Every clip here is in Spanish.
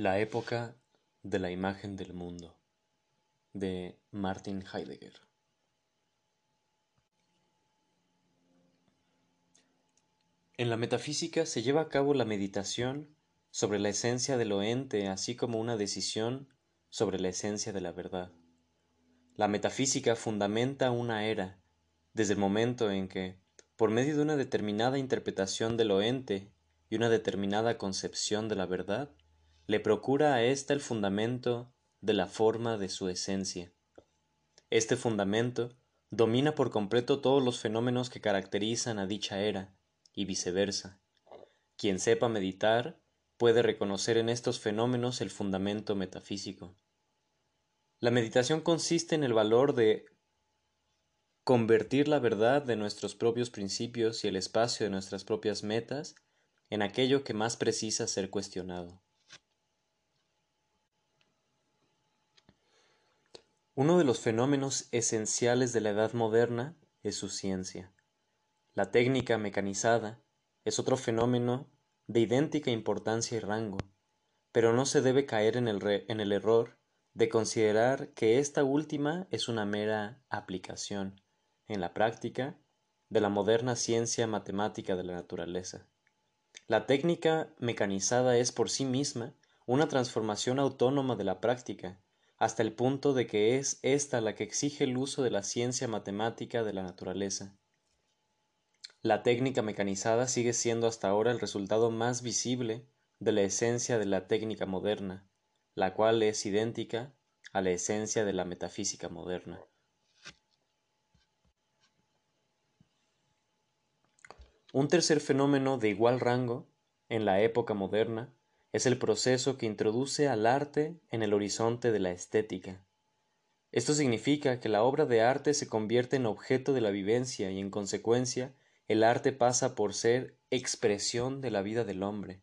La época de la imagen del mundo de Martin Heidegger En la metafísica se lleva a cabo la meditación sobre la esencia de lo ente así como una decisión sobre la esencia de la verdad. La metafísica fundamenta una era desde el momento en que, por medio de una determinada interpretación de lo ente y una determinada concepción de la verdad, le procura a ésta el fundamento de la forma de su esencia. Este fundamento domina por completo todos los fenómenos que caracterizan a dicha era, y viceversa. Quien sepa meditar puede reconocer en estos fenómenos el fundamento metafísico. La meditación consiste en el valor de convertir la verdad de nuestros propios principios y el espacio de nuestras propias metas en aquello que más precisa ser cuestionado. Uno de los fenómenos esenciales de la edad moderna es su ciencia. La técnica mecanizada es otro fenómeno de idéntica importancia y rango, pero no se debe caer en el, en el error de considerar que esta última es una mera aplicación, en la práctica, de la moderna ciencia matemática de la naturaleza. La técnica mecanizada es por sí misma una transformación autónoma de la práctica, hasta el punto de que es ésta la que exige el uso de la ciencia matemática de la naturaleza. La técnica mecanizada sigue siendo hasta ahora el resultado más visible de la esencia de la técnica moderna, la cual es idéntica a la esencia de la metafísica moderna. Un tercer fenómeno de igual rango, en la época moderna, es el proceso que introduce al arte en el horizonte de la estética. Esto significa que la obra de arte se convierte en objeto de la vivencia y en consecuencia el arte pasa por ser expresión de la vida del hombre.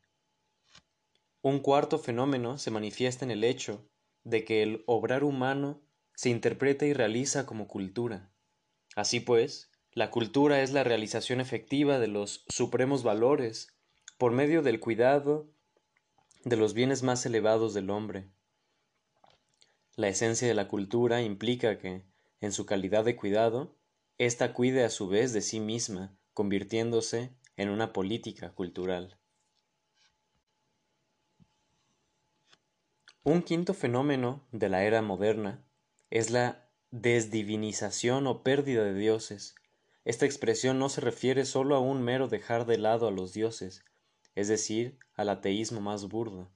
Un cuarto fenómeno se manifiesta en el hecho de que el obrar humano se interpreta y realiza como cultura. Así pues, la cultura es la realización efectiva de los supremos valores por medio del cuidado de los bienes más elevados del hombre. La esencia de la cultura implica que, en su calidad de cuidado, ésta cuide a su vez de sí misma, convirtiéndose en una política cultural. Un quinto fenómeno de la era moderna es la desdivinización o pérdida de dioses. Esta expresión no se refiere solo a un mero dejar de lado a los dioses, es decir, al ateísmo más burdo.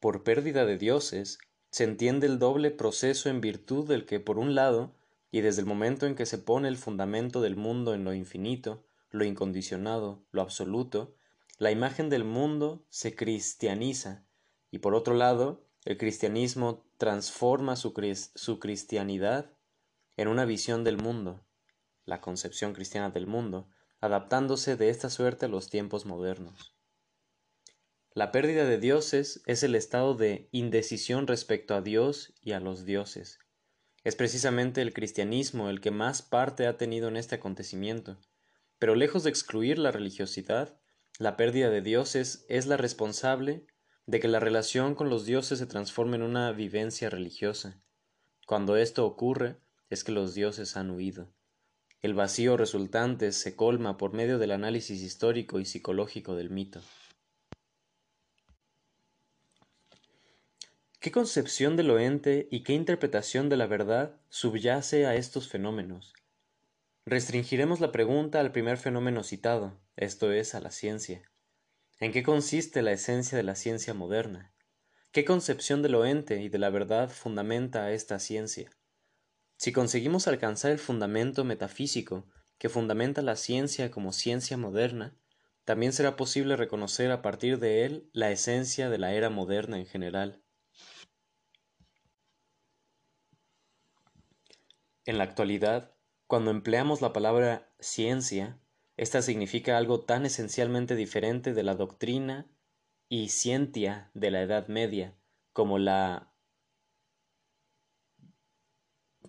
Por pérdida de dioses se entiende el doble proceso en virtud del que, por un lado, y desde el momento en que se pone el fundamento del mundo en lo infinito, lo incondicionado, lo absoluto, la imagen del mundo se cristianiza, y por otro lado, el cristianismo transforma su, su cristianidad en una visión del mundo, la concepción cristiana del mundo, adaptándose de esta suerte a los tiempos modernos. La pérdida de dioses es el estado de indecisión respecto a Dios y a los dioses. Es precisamente el cristianismo el que más parte ha tenido en este acontecimiento, pero lejos de excluir la religiosidad, la pérdida de dioses es la responsable de que la relación con los dioses se transforme en una vivencia religiosa. Cuando esto ocurre, es que los dioses han huido. El vacío resultante se colma por medio del análisis histórico y psicológico del mito. ¿Qué concepción de lo ente y qué interpretación de la verdad subyace a estos fenómenos? Restringiremos la pregunta al primer fenómeno citado, esto es, a la ciencia. ¿En qué consiste la esencia de la ciencia moderna? ¿Qué concepción de lo ente y de la verdad fundamenta a esta ciencia? Si conseguimos alcanzar el fundamento metafísico que fundamenta la ciencia como ciencia moderna, también será posible reconocer a partir de él la esencia de la era moderna en general. En la actualidad, cuando empleamos la palabra ciencia, esta significa algo tan esencialmente diferente de la doctrina y cientia de la Edad Media como la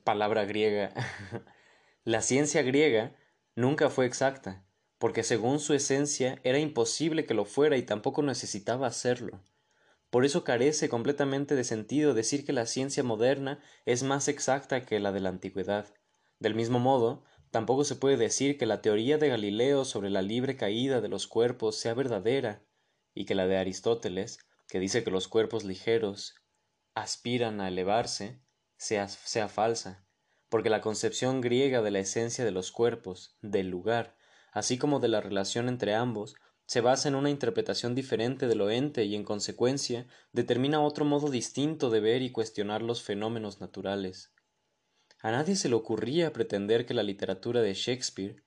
palabra griega. la ciencia griega nunca fue exacta, porque según su esencia era imposible que lo fuera y tampoco necesitaba hacerlo. Por eso carece completamente de sentido decir que la ciencia moderna es más exacta que la de la antigüedad. Del mismo modo, tampoco se puede decir que la teoría de Galileo sobre la libre caída de los cuerpos sea verdadera, y que la de Aristóteles, que dice que los cuerpos ligeros aspiran a elevarse, sea, sea falsa, porque la concepción griega de la esencia de los cuerpos, del lugar, así como de la relación entre ambos, se basa en una interpretación diferente de lo ente y en consecuencia determina otro modo distinto de ver y cuestionar los fenómenos naturales. A nadie se le ocurría pretender que la literatura de Shakespeare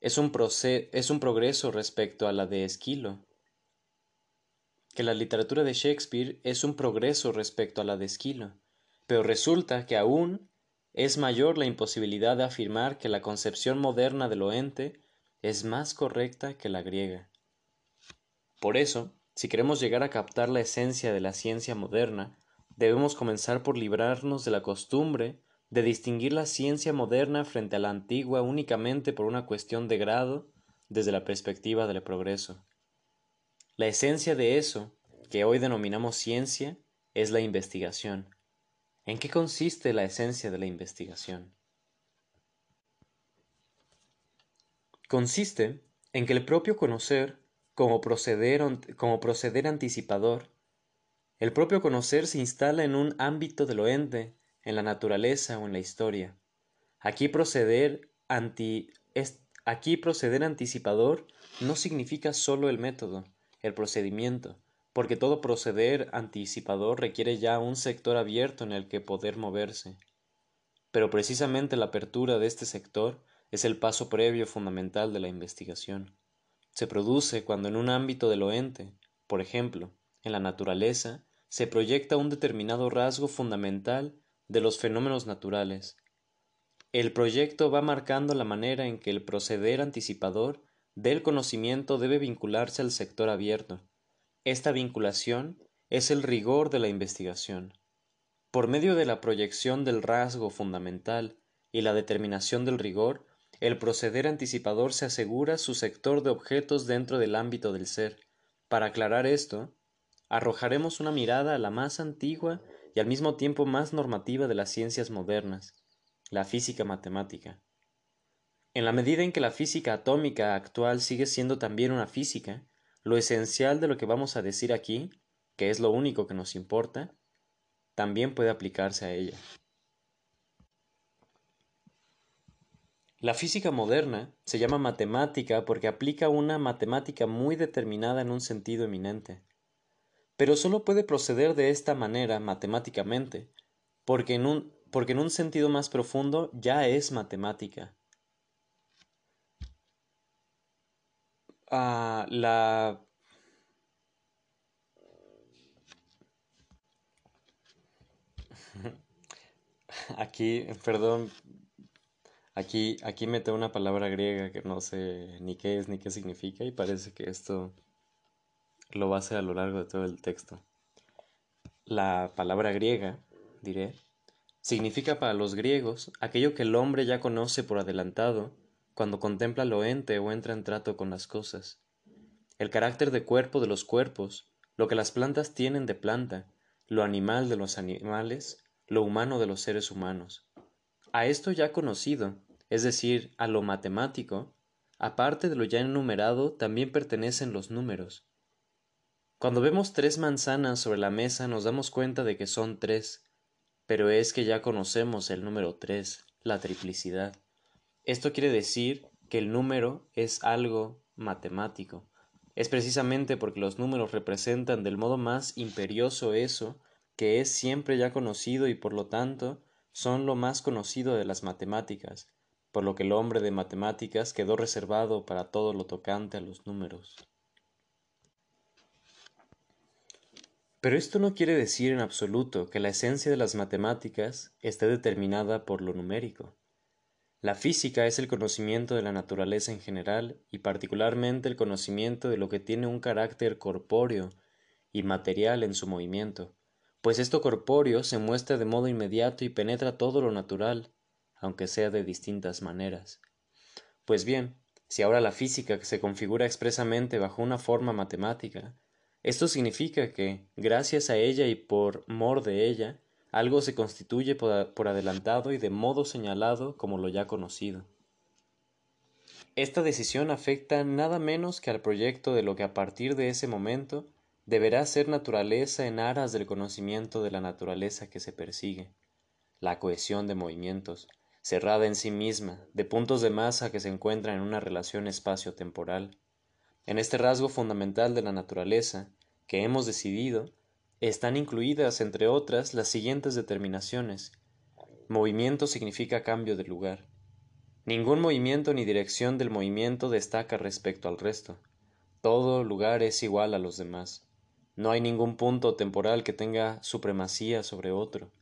es un, es un progreso respecto a la de Esquilo, que la literatura de Shakespeare es un progreso respecto a la de Esquilo, pero resulta que aún es mayor la imposibilidad de afirmar que la concepción moderna de lo ente es más correcta que la griega. Por eso, si queremos llegar a captar la esencia de la ciencia moderna, debemos comenzar por librarnos de la costumbre de distinguir la ciencia moderna frente a la antigua únicamente por una cuestión de grado desde la perspectiva del progreso. La esencia de eso, que hoy denominamos ciencia, es la investigación. ¿En qué consiste la esencia de la investigación? Consiste en que el propio conocer como proceder, como proceder anticipador. El propio conocer se instala en un ámbito de lo ente, en la naturaleza o en la historia. Aquí proceder, aquí proceder anticipador no significa solo el método, el procedimiento, porque todo proceder anticipador requiere ya un sector abierto en el que poder moverse. Pero precisamente la apertura de este sector es el paso previo fundamental de la investigación se produce cuando en un ámbito del ente, por ejemplo, en la naturaleza, se proyecta un determinado rasgo fundamental de los fenómenos naturales. El proyecto va marcando la manera en que el proceder anticipador del conocimiento debe vincularse al sector abierto. Esta vinculación es el rigor de la investigación. Por medio de la proyección del rasgo fundamental y la determinación del rigor, el proceder anticipador se asegura su sector de objetos dentro del ámbito del ser. Para aclarar esto, arrojaremos una mirada a la más antigua y al mismo tiempo más normativa de las ciencias modernas, la física matemática. En la medida en que la física atómica actual sigue siendo también una física, lo esencial de lo que vamos a decir aquí, que es lo único que nos importa, también puede aplicarse a ella. La física moderna se llama matemática porque aplica una matemática muy determinada en un sentido eminente. Pero solo puede proceder de esta manera matemáticamente, porque en un, porque en un sentido más profundo ya es matemática. Ah, la Aquí, perdón, Aquí, aquí mete una palabra griega que no sé ni qué es ni qué significa y parece que esto lo va a hacer a lo largo de todo el texto. La palabra griega, diré, significa para los griegos aquello que el hombre ya conoce por adelantado cuando contempla lo ente o entra en trato con las cosas. El carácter de cuerpo de los cuerpos, lo que las plantas tienen de planta, lo animal de los animales, lo humano de los seres humanos. A esto ya conocido, es decir, a lo matemático, aparte de lo ya enumerado, también pertenecen los números. Cuando vemos tres manzanas sobre la mesa nos damos cuenta de que son tres, pero es que ya conocemos el número tres, la triplicidad. Esto quiere decir que el número es algo matemático. Es precisamente porque los números representan del modo más imperioso eso que es siempre ya conocido y por lo tanto son lo más conocido de las matemáticas, por lo que el hombre de matemáticas quedó reservado para todo lo tocante a los números. Pero esto no quiere decir en absoluto que la esencia de las matemáticas esté determinada por lo numérico. La física es el conocimiento de la naturaleza en general y particularmente el conocimiento de lo que tiene un carácter corpóreo y material en su movimiento, pues esto corpóreo se muestra de modo inmediato y penetra todo lo natural, aunque sea de distintas maneras. Pues bien, si ahora la física se configura expresamente bajo una forma matemática, Esto significa que, gracias a ella y por mor de ella, algo se constituye por adelantado y de modo señalado como lo ya conocido. Esta decisión afecta nada menos que al proyecto de lo que a partir de ese momento deberá ser naturaleza en aras del conocimiento de la naturaleza que se persigue, la cohesión de movimientos, cerrada en sí misma, de puntos de masa que se encuentran en una relación espacio-temporal. En este rasgo fundamental de la naturaleza, que hemos decidido, están incluidas, entre otras, las siguientes determinaciones. Movimiento significa cambio de lugar. Ningún movimiento ni dirección del movimiento destaca respecto al resto. Todo lugar es igual a los demás. No hay ningún punto temporal que tenga supremacía sobre otro.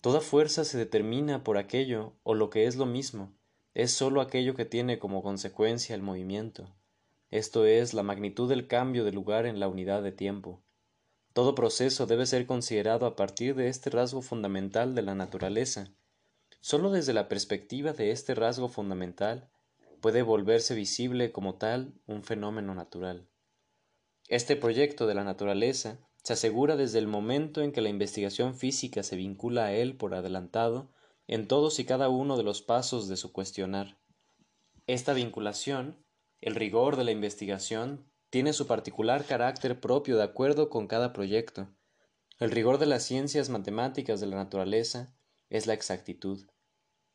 Toda fuerza se determina por aquello, o lo que es lo mismo, es sólo aquello que tiene como consecuencia el movimiento. Esto es la magnitud del cambio de lugar en la unidad de tiempo. Todo proceso debe ser considerado a partir de este rasgo fundamental de la naturaleza, Sólo desde la perspectiva de este rasgo fundamental puede volverse visible como tal un fenómeno natural. Este proyecto de la naturaleza se asegura desde el momento en que la investigación física se vincula a él por adelantado en todos y cada uno de los pasos de su cuestionar. Esta vinculación, el rigor de la investigación, tiene su particular carácter propio de acuerdo con cada proyecto. El rigor de las ciencias matemáticas de la naturaleza es la exactitud.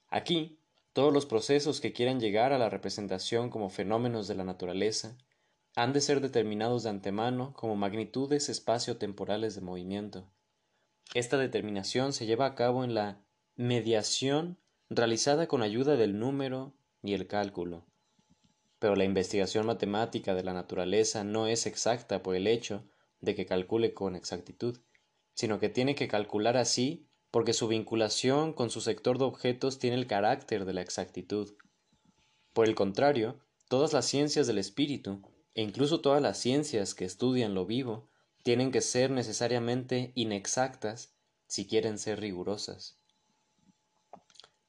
Aquí, todos los procesos que quieran llegar a la representación como fenómenos de la naturaleza han de ser determinados de antemano como magnitudes espacio-temporales de movimiento. Esta determinación se lleva a cabo en la mediación realizada con ayuda del número y el cálculo. Pero la investigación matemática de la naturaleza no es exacta por el hecho de que calcule con exactitud, sino que tiene que calcular así porque su vinculación con su sector de objetos tiene el carácter de la exactitud. Por el contrario, todas las ciencias del espíritu, e incluso todas las ciencias que estudian lo vivo, tienen que ser necesariamente inexactas si quieren ser rigurosas.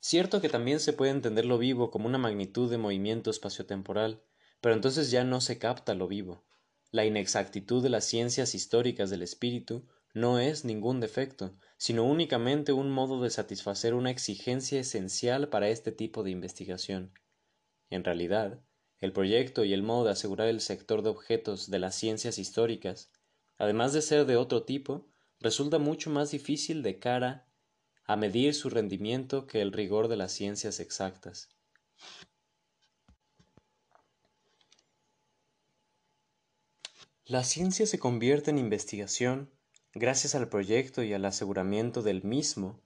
Cierto que también se puede entender lo vivo como una magnitud de movimiento espaciotemporal, pero entonces ya no se capta lo vivo. La inexactitud de las ciencias históricas del espíritu no es ningún defecto, sino únicamente un modo de satisfacer una exigencia esencial para este tipo de investigación. En realidad, el proyecto y el modo de asegurar el sector de objetos de las ciencias históricas, además de ser de otro tipo, resulta mucho más difícil de cara a medir su rendimiento que el rigor de las ciencias exactas. La ciencia se convierte en investigación gracias al proyecto y al aseguramiento del mismo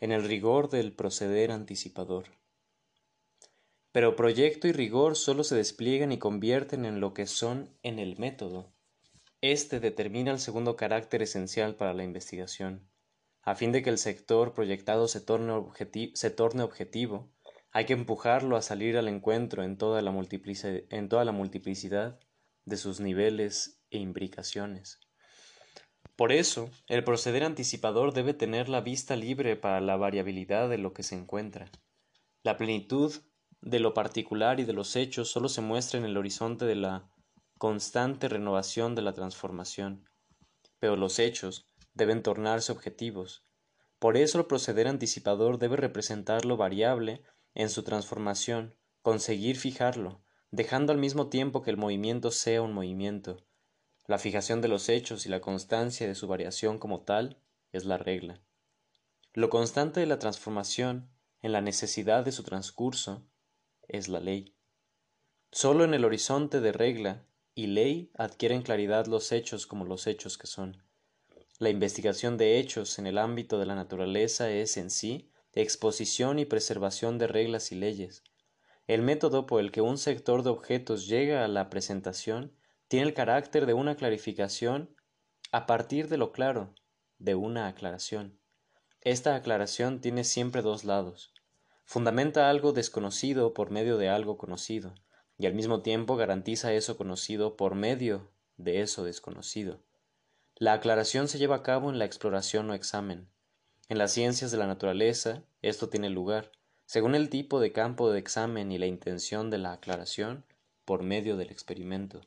en el rigor del proceder anticipador. Pero proyecto y rigor sólo se despliegan y convierten en lo que son en el método. Este determina el segundo carácter esencial para la investigación. A fin de que el sector proyectado se torne, objetivo, hay que empujarlo a salir al encuentro en toda la multiplicidad de sus niveles e imbricaciones. Por eso, el proceder anticipador debe tener la vista libre para la variabilidad de lo que se encuentra. La plenitud de lo particular y de los hechos sólo se muestra en el horizonte de la constante renovación de la transformación. Pero los hechos deben tornarse objetivos. Por eso el proceder anticipador debe representar lo variable en su transformación, conseguir fijarlo, dejando al mismo tiempo que el movimiento sea un movimiento, la fijación de los hechos y la constancia de su variación como tal es la regla. Lo constante de la transformación en la necesidad de su transcurso es la ley. Sólo en el horizonte de regla y ley adquieren claridad los hechos como los hechos que son. La investigación de hechos en el ámbito de la naturaleza es en sí exposición y preservación de reglas y leyes. El método por el que un sector de objetos llega a la presentación tiene el carácter de una clarificación a partir de lo claro, de una aclaración. Esta aclaración tiene siempre dos lados. Fundamenta algo desconocido por medio de algo conocido, y al mismo tiempo garantiza eso conocido por medio de eso desconocido. La aclaración se lleva a cabo en la exploración o examen. En las ciencias de la naturaleza, esto tiene lugar, según el tipo de campo de examen y la intención de la aclaración, por medio del experimento.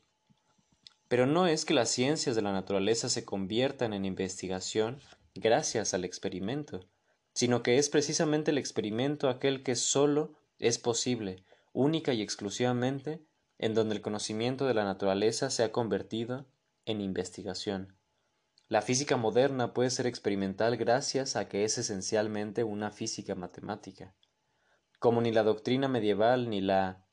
Pero no es que las ciencias de la naturaleza se conviertan en investigación gracias al experimento, sino que es precisamente el experimento aquel que sólo es posible, única y exclusivamente, en donde el conocimiento de la naturaleza se ha convertido en investigación. La física moderna puede ser experimental gracias a que es esencialmente una física matemática. Como ni la doctrina medieval ni la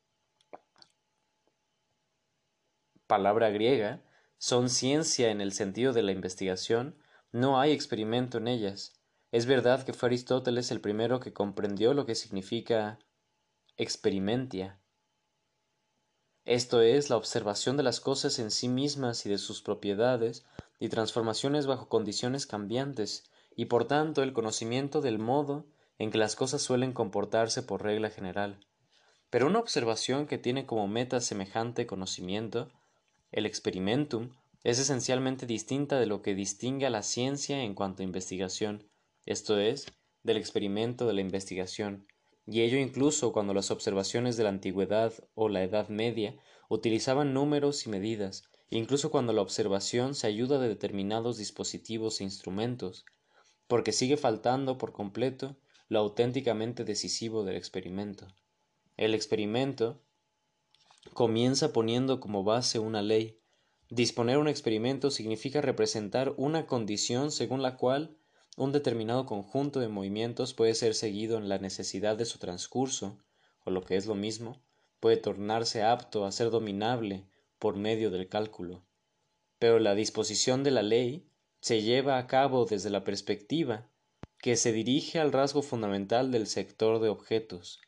palabra griega son ciencia en el sentido de la investigación, no hay experimento en ellas. Es verdad que fue Aristóteles el primero que comprendió lo que significa experimentia, esto es la observación de las cosas en sí mismas y de sus propiedades y transformaciones bajo condiciones cambiantes, y por tanto el conocimiento del modo en que las cosas suelen comportarse por regla general. Pero una observación que tiene como meta semejante conocimiento, el experimentum, es esencialmente distinta de lo que distingue a la ciencia en cuanto a investigación, esto es, del experimento de la investigación, y ello incluso cuando las observaciones de la antigüedad o la Edad Media utilizaban números y medidas, incluso cuando la observación se ayuda de determinados dispositivos e instrumentos, porque sigue faltando por completo lo auténticamente decisivo del experimento. El experimento comienza poniendo como base una ley. Disponer un experimento significa representar una condición según la cual un determinado conjunto de movimientos puede ser seguido en la necesidad de su transcurso, o lo que es lo mismo, puede tornarse apto a ser dominable por medio del cálculo. Pero la disposición de la ley se lleva a cabo desde la perspectiva que se dirige al rasgo fundamental del sector de objetos.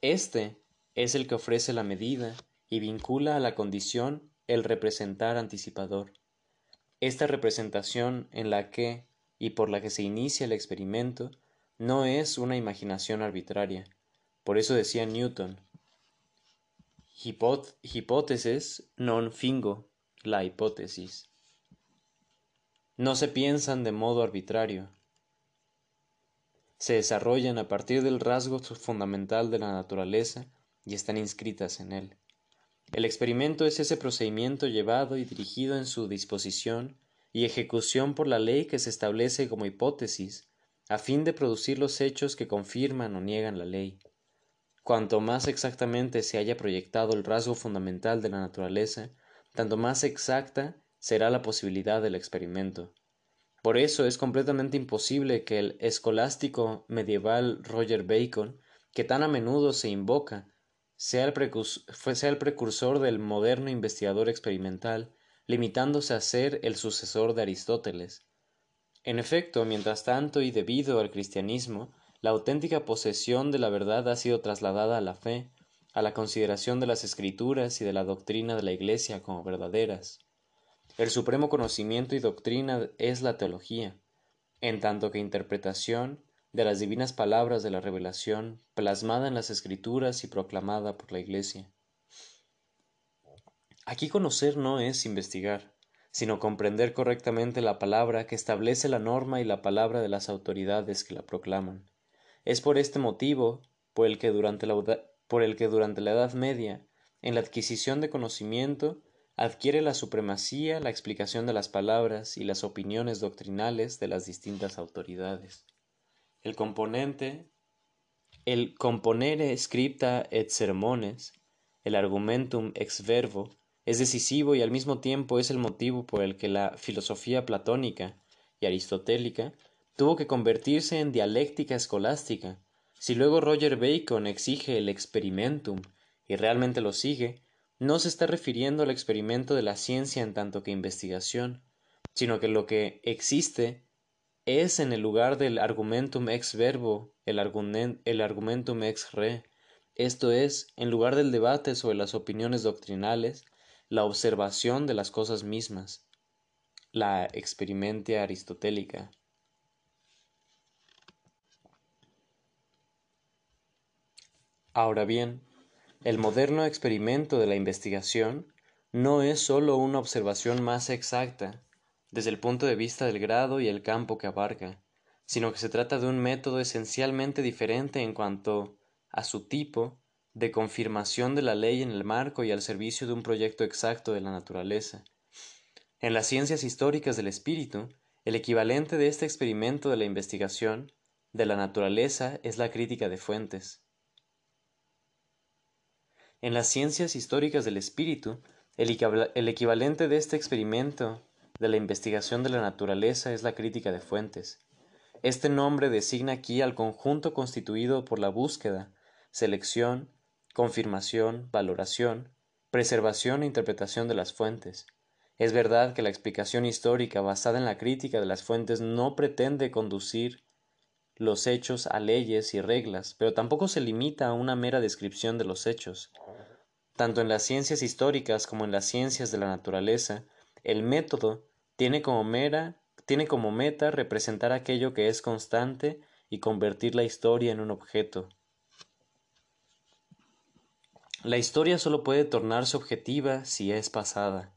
Este es el que ofrece la medida y vincula a la condición el representar anticipador. Esta representación en la que y por la que se inicia el experimento no es una imaginación arbitraria. Por eso decía Newton, hipótesis non fingo, la hipótesis. No se piensan de modo arbitrario. Se desarrollan a partir del rasgo fundamental de la naturaleza y están inscritas en él. El experimento es ese procedimiento llevado y dirigido en su disposición y ejecución por la ley que se establece como hipótesis, a fin de producir los hechos que confirman o niegan la ley. Cuanto más exactamente se haya proyectado el rasgo fundamental de la naturaleza, tanto más exacta será la posibilidad del experimento. Por eso es completamente imposible que el escolástico medieval Roger Bacon, que tan a menudo se invoca, sea el, precursor del moderno investigador experimental limitándose a ser el sucesor de Aristóteles. En efecto, mientras tanto y debido al cristianismo, la auténtica posesión de la verdad ha sido trasladada a la fe, a la consideración de las escrituras y de la doctrina de la Iglesia como verdaderas. El supremo conocimiento y doctrina es la teología, en tanto que interpretación de las divinas palabras de la revelación plasmada en las escrituras y proclamada por la Iglesia. Aquí conocer no es investigar, sino comprender correctamente la palabra que establece la norma y la palabra de las autoridades que la proclaman. Es por este motivo por el que durante la, por el que durante la Edad Media, en la adquisición de conocimiento, adquiere la supremacía la explicación de las palabras y las opiniones doctrinales de las distintas autoridades. El componente, el componere scripta et sermones, el argumentum ex verbo, es decisivo y al mismo tiempo es el motivo por el que la filosofía platónica y aristotélica tuvo que convertirse en dialéctica escolástica. Si luego Roger Bacon exige el experimentum y realmente lo sigue, no se está refiriendo al experimento de la ciencia en tanto que investigación, sino que lo que existe es en el lugar del argumentum ex verbo el, argumentum ex re, esto es, en lugar del debate sobre las opiniones doctrinales, la observación de las cosas mismas, la experimentia aristotélica. Ahora bien, el moderno experimento de la investigación no es sólo una observación más exacta desde el punto de vista del grado y el campo que abarca, sino que se trata de un método esencialmente diferente en cuanto a su tipo de confirmación de la ley en el marco y al servicio de un proyecto exacto de la naturaleza, En las ciencias históricas del espíritu, el equivalente de este experimento de la investigación de la naturaleza es la crítica de fuentes. En las ciencias históricas del espíritu, el, equivalente de este experimento de la investigación de la naturaleza es la crítica de fuentes. Este nombre designa aquí al conjunto constituido por la búsqueda, selección, confirmación, valoración, preservación e interpretación de las fuentes. Es verdad que la explicación histórica basada en la crítica de las fuentes no pretende conducir los hechos a leyes y reglas, pero tampoco se limita a una mera descripción de los hechos. Tanto en las ciencias históricas como en las ciencias de la naturaleza, el método tiene como mera tiene como meta representar aquello que es constante y convertir la historia en un objeto. La historia solo puede tornarse objetiva si es pasada.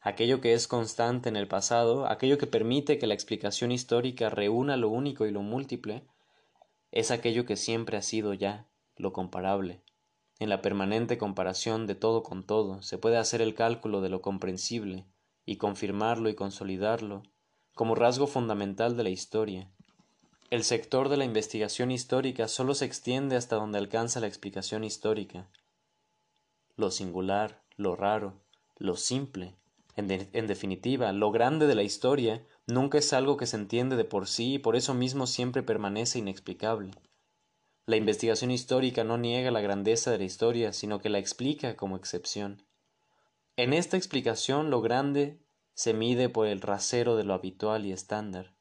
Aquello que es constante en el pasado, aquello que permite que la explicación histórica reúna lo único y lo múltiple, es aquello que siempre ha sido ya, lo comparable. En la permanente comparación de todo con todo se puede hacer el cálculo de lo comprensible y confirmarlo y consolidarlo como rasgo fundamental de la historia. El sector de la investigación histórica solo se extiende hasta donde alcanza la explicación histórica. Lo singular, lo raro, lo simple, en, definitiva, lo grande de la historia nunca es algo que se entiende de por sí y por eso mismo siempre permanece inexplicable. La investigación histórica no niega la grandeza de la historia, sino que la explica como excepción. En esta explicación lo grande se mide por el rasero de lo habitual y estándar,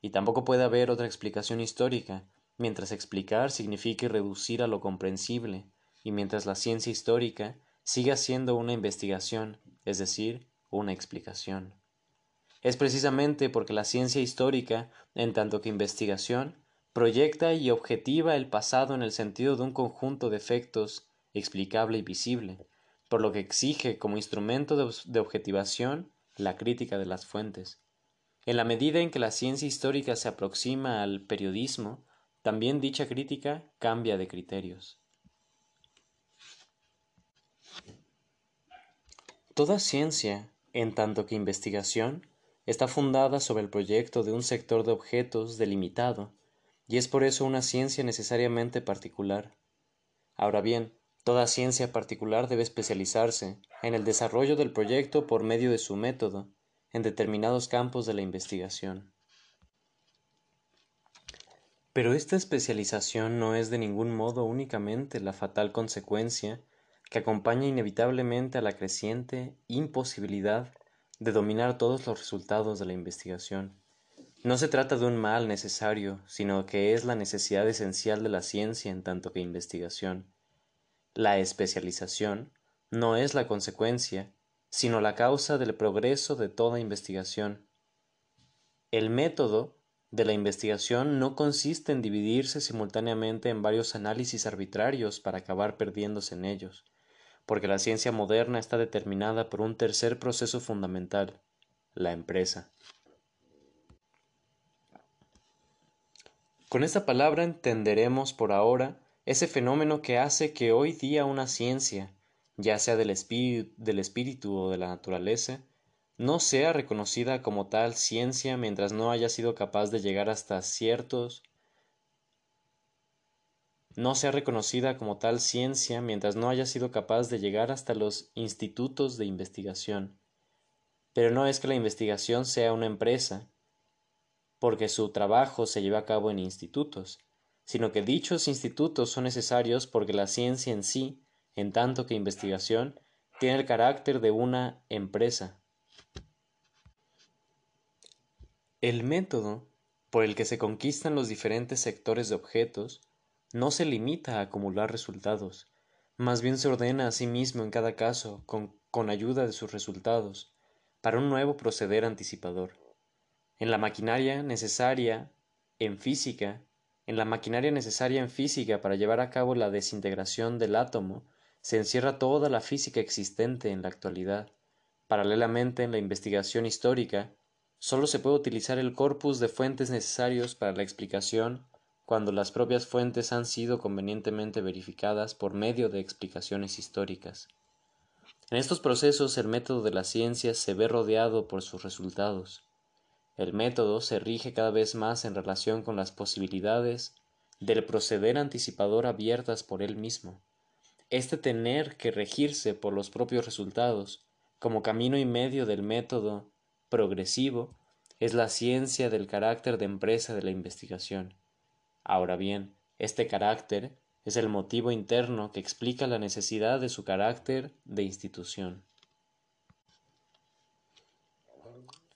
y tampoco puede haber otra explicación histórica, mientras explicar signifique reducir a lo comprensible, y mientras la ciencia histórica siga siendo una investigación, es decir, una explicación. Es precisamente porque la ciencia histórica, en tanto que investigación, proyecta y objetiva el pasado en el sentido de un conjunto de efectos explicable y visible, por lo que exige como instrumento de, objetivación la crítica de las fuentes. En la medida en que la ciencia histórica se aproxima al periodismo, también dicha crítica cambia de criterios. Toda ciencia, en tanto que investigación, está fundada sobre el proyecto de un sector de objetos delimitado y es por eso una ciencia necesariamente particular. Ahora bien, toda ciencia particular debe especializarse en el desarrollo del proyecto por medio de su método en determinados campos de la investigación. Pero esta especialización no es de ningún modo únicamente la fatal consecuencia que acompaña inevitablemente a la creciente imposibilidad de dominar todos los resultados de la investigación. No se trata de un mal necesario, sino que es la necesidad esencial de la ciencia en tanto que investigación. La especialización no es la consecuencia, sino la causa del progreso de toda investigación. El método de la investigación no consiste en dividirse simultáneamente en varios análisis arbitrarios para acabar perdiéndose en ellos, porque la ciencia moderna está determinada por un tercer proceso fundamental, la empresa. Con esta palabra entenderemos por ahora ese fenómeno que hace que hoy día una ciencia, ya sea del, espíritu, o de la naturaleza, no sea reconocida como tal ciencia mientras no haya sido capaz de llegar hasta ciertos no sea reconocida como tal ciencia mientras no haya sido capaz de llegar hasta los institutos de investigación. Pero no es que la investigación sea una empresa, porque su trabajo se lleva a cabo en institutos, sino que dichos institutos son necesarios porque la ciencia en sí, en tanto que investigación, tiene el carácter de una empresa. El método por el que se conquistan los diferentes sectores de objetos no se limita a acumular resultados, más bien se ordena a sí mismo en cada caso con, ayuda de sus resultados, para un nuevo proceder anticipador en la maquinaria necesaria en física, en la maquinaria necesaria en física para llevar a cabo la desintegración del átomo, se encierra toda la física existente en la actualidad. Paralelamente, en la investigación histórica, sólo se puede utilizar el corpus de fuentes necesarios para la explicación cuando las propias fuentes han sido convenientemente verificadas por medio de explicaciones históricas. En estos procesos el método de la ciencia se ve rodeado por sus resultados. El método se rige cada vez más en relación con las posibilidades del proceder anticipador abiertas por él mismo. Este tener que regirse por los propios resultados, como camino y medio del método progresivo, es la ciencia del carácter de empresa de la investigación. Ahora bien, este carácter es el motivo interno que explica la necesidad de su carácter de institución.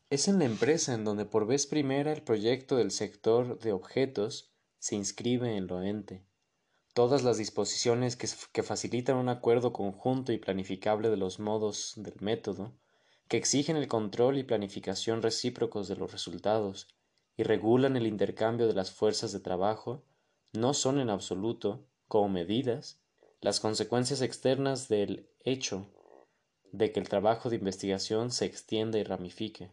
Es en la empresa en donde por vez primera el proyecto del sector de objetos se inscribe en lo ente. Todas las disposiciones que, facilitan un acuerdo conjunto y planificable de los modos del método, que exigen el control y planificación recíprocos de los resultados, y regulan el intercambio de las fuerzas de trabajo, no son en absoluto, como medidas, las consecuencias externas del hecho de que el trabajo de investigación se extienda y ramifique.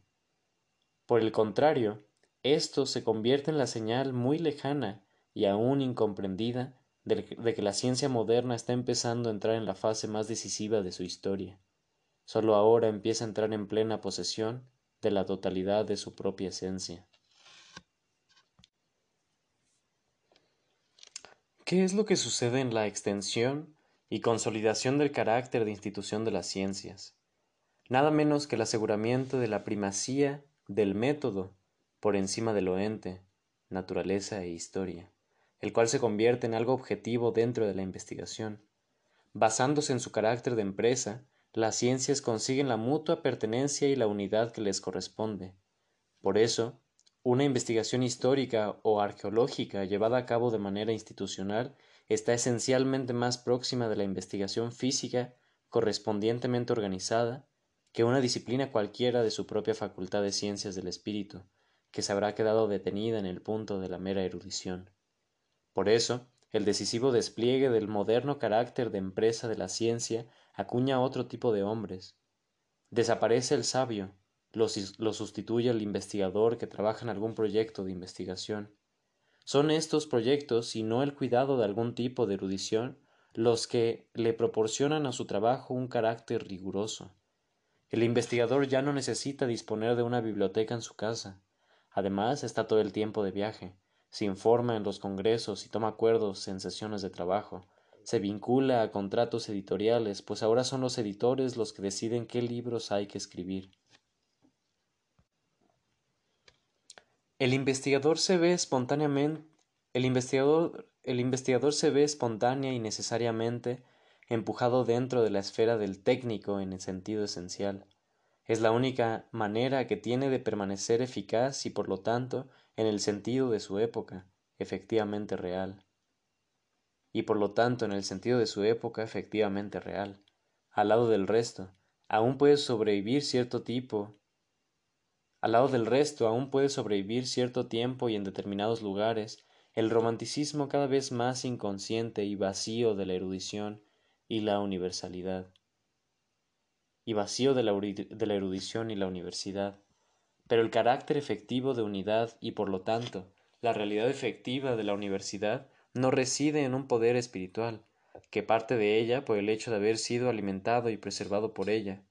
Por el contrario, esto se convierte en la señal muy lejana y aún incomprendida de que la ciencia moderna está empezando a entrar en la fase más decisiva de su historia. Solo ahora empieza a entrar en plena posesión de la totalidad de su propia esencia. ¿Qué es lo que sucede en la extensión y consolidación del carácter de institución de las ciencias? Nada menos que el aseguramiento de la primacía del método por encima de lo ente, naturaleza e historia, el cual se convierte en algo objetivo dentro de la investigación. Basándose en su carácter de empresa, las ciencias consiguen la mutua pertenencia y la unidad que les corresponde. Por eso, una investigación histórica o arqueológica llevada a cabo de manera institucional está esencialmente más próxima de la investigación física correspondientemente organizada que una disciplina cualquiera de su propia facultad de ciencias del espíritu, que se habrá quedado detenida en el punto de la mera erudición. Por eso, el decisivo despliegue del moderno carácter de empresa de la ciencia acuña otro tipo de hombres. Desaparece el sabio, lo, sustituye el investigador que trabaja en algún proyecto de investigación. Son estos proyectos y no el cuidado de algún tipo de erudición los que le proporcionan a su trabajo un carácter riguroso. El investigador ya no necesita disponer de una biblioteca en su casa. Además, está todo el tiempo de viaje, se informa en los congresos y toma acuerdos en sesiones de trabajo, se vincula a contratos editoriales, pues ahora son los editores los que deciden qué libros hay que escribir. El investigador se ve espontáneamente el investigador, el investigador se ve espontánea y necesariamente empujado dentro de la esfera del técnico en el sentido esencial. Es la única manera que tiene de permanecer eficaz y por lo tanto, en el sentido de su época, efectivamente real. Y por lo tanto, en el sentido de su época, efectivamente real. Al lado del resto, aún puede sobrevivir cierto tipo. Al lado del resto, aún puede sobrevivir cierto tiempo y en determinados lugares el romanticismo cada vez más inconsciente y vacío de la erudición y la universalidad, y vacío de la, de la erudición y la universidad, pero el carácter efectivo de unidad y por lo tanto la realidad efectiva de la universidad no reside en un poder espiritual, que parte de ella por el hecho de haber sido alimentado y preservado por ella.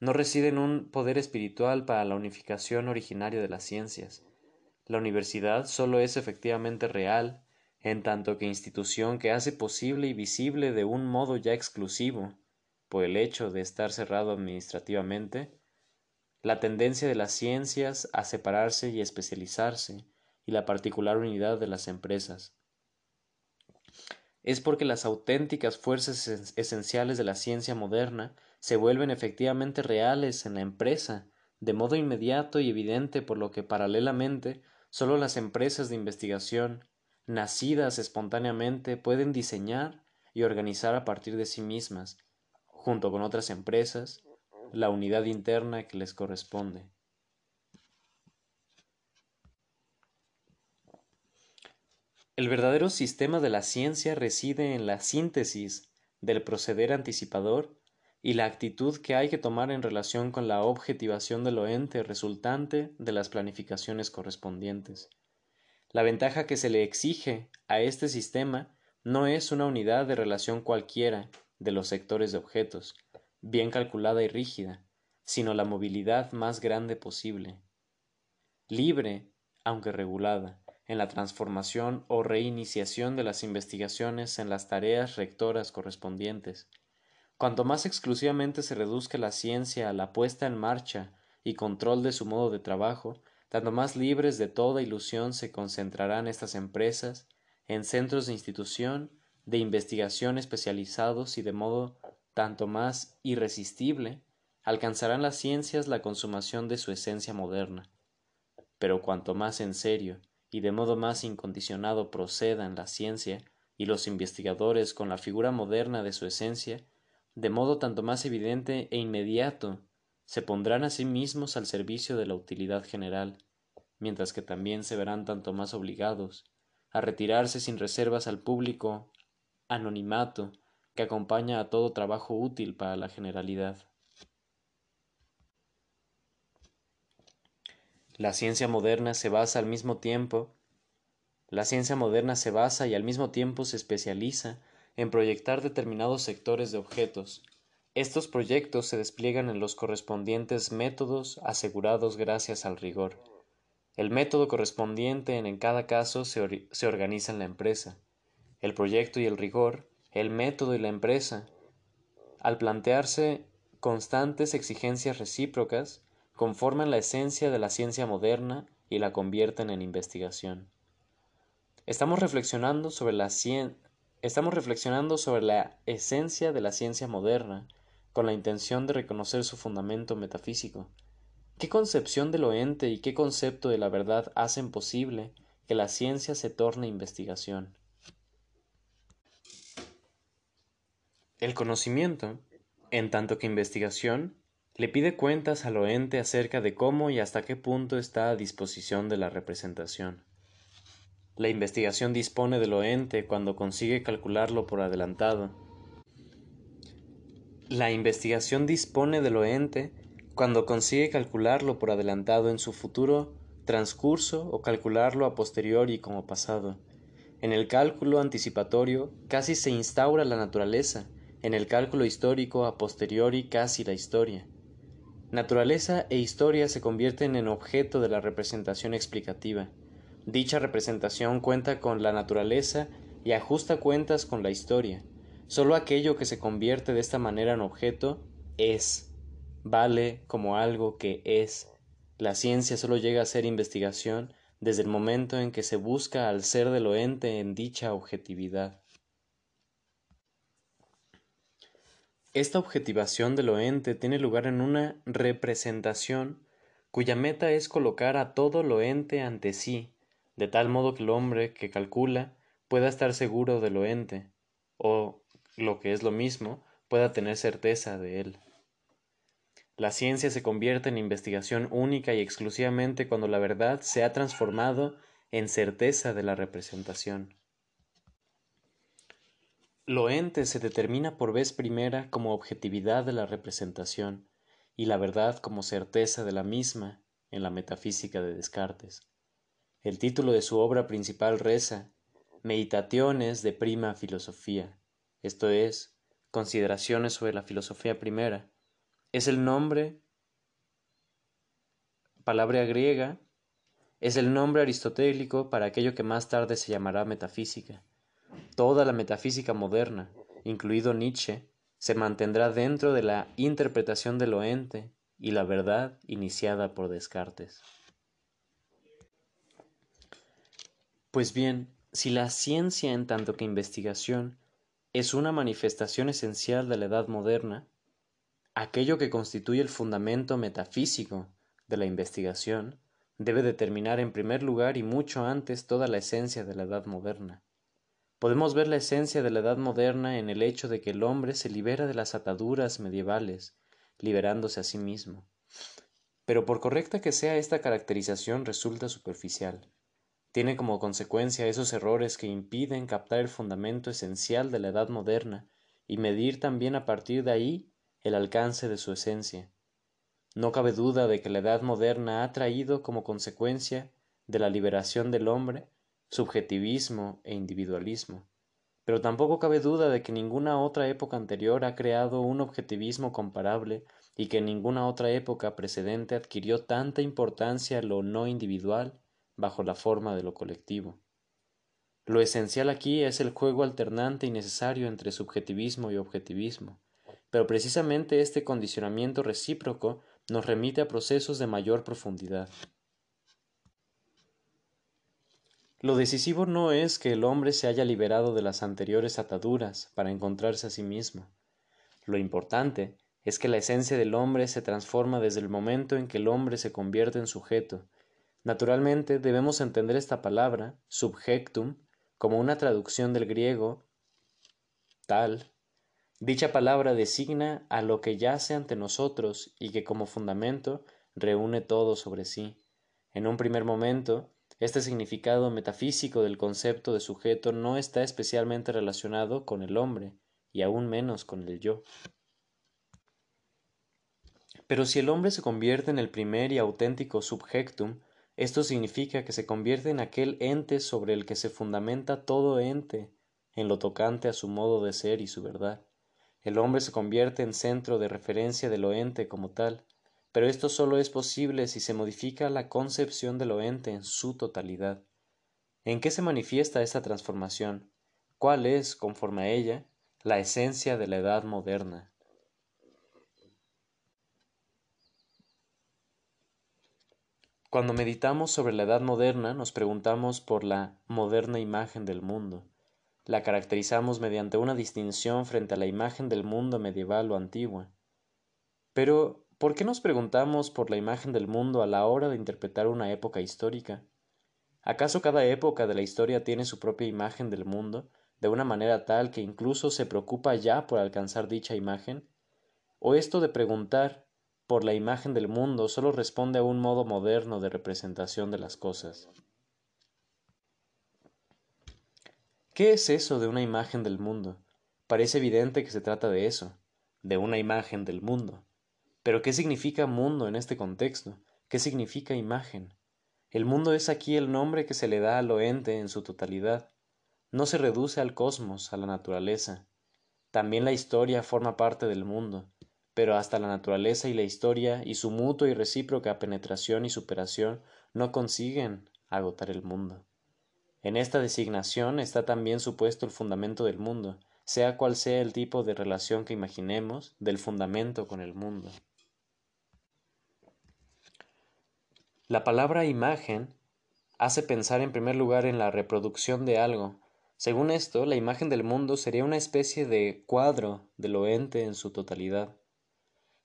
No reside en un poder espiritual para la unificación originaria de las ciencias, la universidad sólo es efectivamente real en tanto que institución que hace posible y visible de un modo ya exclusivo, por el hecho de estar cerrado administrativamente, la tendencia de las ciencias a separarse y especializarse y la particular unidad de las empresas. Es porque las auténticas fuerzas esenciales de la ciencia moderna se vuelven efectivamente reales en la empresa, de modo inmediato y evidente por lo que paralelamente Solo las empresas de investigación, nacidas espontáneamente, pueden diseñar y organizar a partir de sí mismas, junto con otras empresas, la unidad interna que les corresponde. El verdadero sistema de la ciencia reside en la síntesis del proceder anticipador y la actitud que hay que tomar en relación con la objetivación del ente resultante de las planificaciones correspondientes. La ventaja que se le exige a este sistema no es una unidad de relación cualquiera de los sectores de objetos, bien calculada y rígida, sino la movilidad más grande posible. Libre, aunque regulada, en la transformación o reiniciación de las investigaciones en las tareas rectoras correspondientes. Cuanto más exclusivamente se reduzca la ciencia a la puesta en marcha y control de su modo de trabajo, tanto más libres de toda ilusión se concentrarán estas empresas en centros de institución, de investigación especializados y de modo tanto más irresistible, alcanzarán las ciencias la consumación de su esencia moderna. Pero cuanto más en serio y de modo más incondicionado procedan la ciencia y los investigadores con la figura moderna de su esencia, de modo tanto más evidente e inmediato se pondrán a sí mismos al servicio de la utilidad general, mientras que también se verán tanto más obligados a retirarse sin reservas al público anonimato que acompaña a todo trabajo útil para la generalidad. La ciencia moderna se basa al mismo tiempo la ciencia moderna se basa y al mismo tiempo se especializa en proyectar determinados sectores de objetos, estos proyectos se despliegan en los correspondientes métodos asegurados gracias al rigor. El método correspondiente en cada caso se, se, organiza en la empresa. El proyecto y el rigor, el método y la empresa, al plantearse constantes exigencias recíprocas, conforman la esencia de la ciencia moderna y la convierten en investigación. Estamos reflexionando sobre la, estamos reflexionando sobre la esencia de la ciencia moderna con la intención de reconocer su fundamento metafísico. ¿Qué concepción de lo ente y qué concepto de la verdad hacen posible que la ciencia se torne investigación? El conocimiento, en tanto que investigación, le pide cuentas al ente acerca de cómo y hasta qué punto está a disposición de la representación. La investigación dispone de lo ente cuando consigue calcularlo por adelantado, la investigación dispone de lo ente cuando consigue calcularlo por adelantado en su futuro transcurso o calcularlo a posteriori como pasado. En el cálculo anticipatorio casi se instaura la naturaleza, en el cálculo histórico a posteriori casi la historia. Naturaleza e historia se convierten en objeto de la representación explicativa. Dicha representación cuenta con la naturaleza y ajusta cuentas con la historia. Solo aquello que se convierte de esta manera en objeto es, vale como algo que es. La ciencia solo llega a ser investigación desde el momento en que se busca al ser de lo ente en dicha objetividad. Esta objetivación de lo ente tiene lugar en una representación cuya meta es colocar a todo lo ente ante sí, de tal modo que el hombre que calcula pueda estar seguro de lo ente, o lo que es lo mismo, pueda tener certeza de él. La ciencia se convierte en investigación única y exclusivamente cuando la verdad se ha transformado en certeza de la representación. Lo ente se determina por vez primera como objetividad de la representación y la verdad como certeza de la misma en la metafísica de Descartes. El título de su obra principal reza Meditaciones de prima filosofía, esto es, Consideraciones sobre la filosofía primera, es el nombre, palabra griega, es el nombre aristotélico para aquello que más tarde se llamará metafísica. Toda la metafísica moderna, incluido Nietzsche, se mantendrá dentro de la interpretación de lo ente y la verdad iniciada por Descartes. Pues bien, si la ciencia en tanto que investigación es una manifestación esencial de la edad moderna, aquello que constituye el fundamento metafísico de la investigación debe determinar en primer lugar y mucho antes toda la esencia de la edad moderna. Podemos ver la esencia de la edad moderna en el hecho de que el hombre se libera de las ataduras medievales, liberándose a sí mismo. Pero por correcta que sea esta caracterización resulta superficial tiene como consecuencia esos errores que impiden captar el fundamento esencial de la edad moderna y medir también a partir de ahí el alcance de su esencia. No cabe duda de que la edad moderna ha traído como consecuencia de la liberación del hombre subjetivismo e individualismo. pero tampoco cabe duda de que ninguna otra época anterior ha creado un objetivismo comparable y que ninguna otra época precedente adquirió tanta importancia lo no individual bajo la forma de lo colectivo. Lo esencial aquí es el juego alternante y necesario entre subjetivismo y objetivismo, pero precisamente este condicionamiento recíproco nos remite a procesos de mayor profundidad. Lo decisivo no es que el hombre se haya liberado de las anteriores ataduras para encontrarse a sí mismo. Lo importante es que la esencia del hombre se transforma desde el momento en que el hombre se convierte en sujeto. Naturalmente debemos entender esta palabra, subjectum, como una traducción del griego tal. Dicha palabra designa a lo que yace ante nosotros y que como fundamento reúne todo sobre sí. En un primer momento, este significado metafísico del concepto de sujeto no está especialmente relacionado con el hombre, y aún menos con el yo. Pero si el hombre se convierte en el primer y auténtico subjectum, esto significa que se convierte en aquel ente sobre el que se fundamenta todo ente, en lo tocante a su modo de ser y su verdad. El hombre se convierte en centro de referencia de lo ente como tal, pero esto solo es posible si se modifica la concepción de lo ente en su totalidad. ¿En qué se manifiesta esta transformación? ¿Cuál es, conforme a ella, la esencia de la edad moderna? Cuando meditamos sobre la edad moderna nos preguntamos por la moderna imagen del mundo. La caracterizamos mediante una distinción frente a la imagen del mundo medieval o antigua. Pero ¿Por qué nos preguntamos por la imagen del mundo a la hora de interpretar una época histórica? ¿Acaso cada época de la historia tiene su propia imagen del mundo, de una manera tal que incluso se preocupa ya por alcanzar dicha imagen? ¿O esto de preguntar por la imagen del mundo solo responde a un modo moderno de representación de las cosas? ¿Qué es eso de una imagen del mundo? Parece evidente que se trata de eso, de una imagen del mundo. Pero ¿qué significa mundo en este contexto? ¿Qué significa imagen? El mundo es aquí el nombre que se le da al ente en su totalidad. No se reduce al cosmos, a la naturaleza. También la historia forma parte del mundo, pero hasta la naturaleza y la historia y su mutua y recíproca penetración y superación no consiguen agotar el mundo. En esta designación está también supuesto el fundamento del mundo, sea cual sea el tipo de relación que imaginemos del fundamento con el mundo. La palabra imagen hace pensar en primer lugar en la reproducción de algo. Según esto, la imagen del mundo sería una especie de cuadro de lo ente en su totalidad.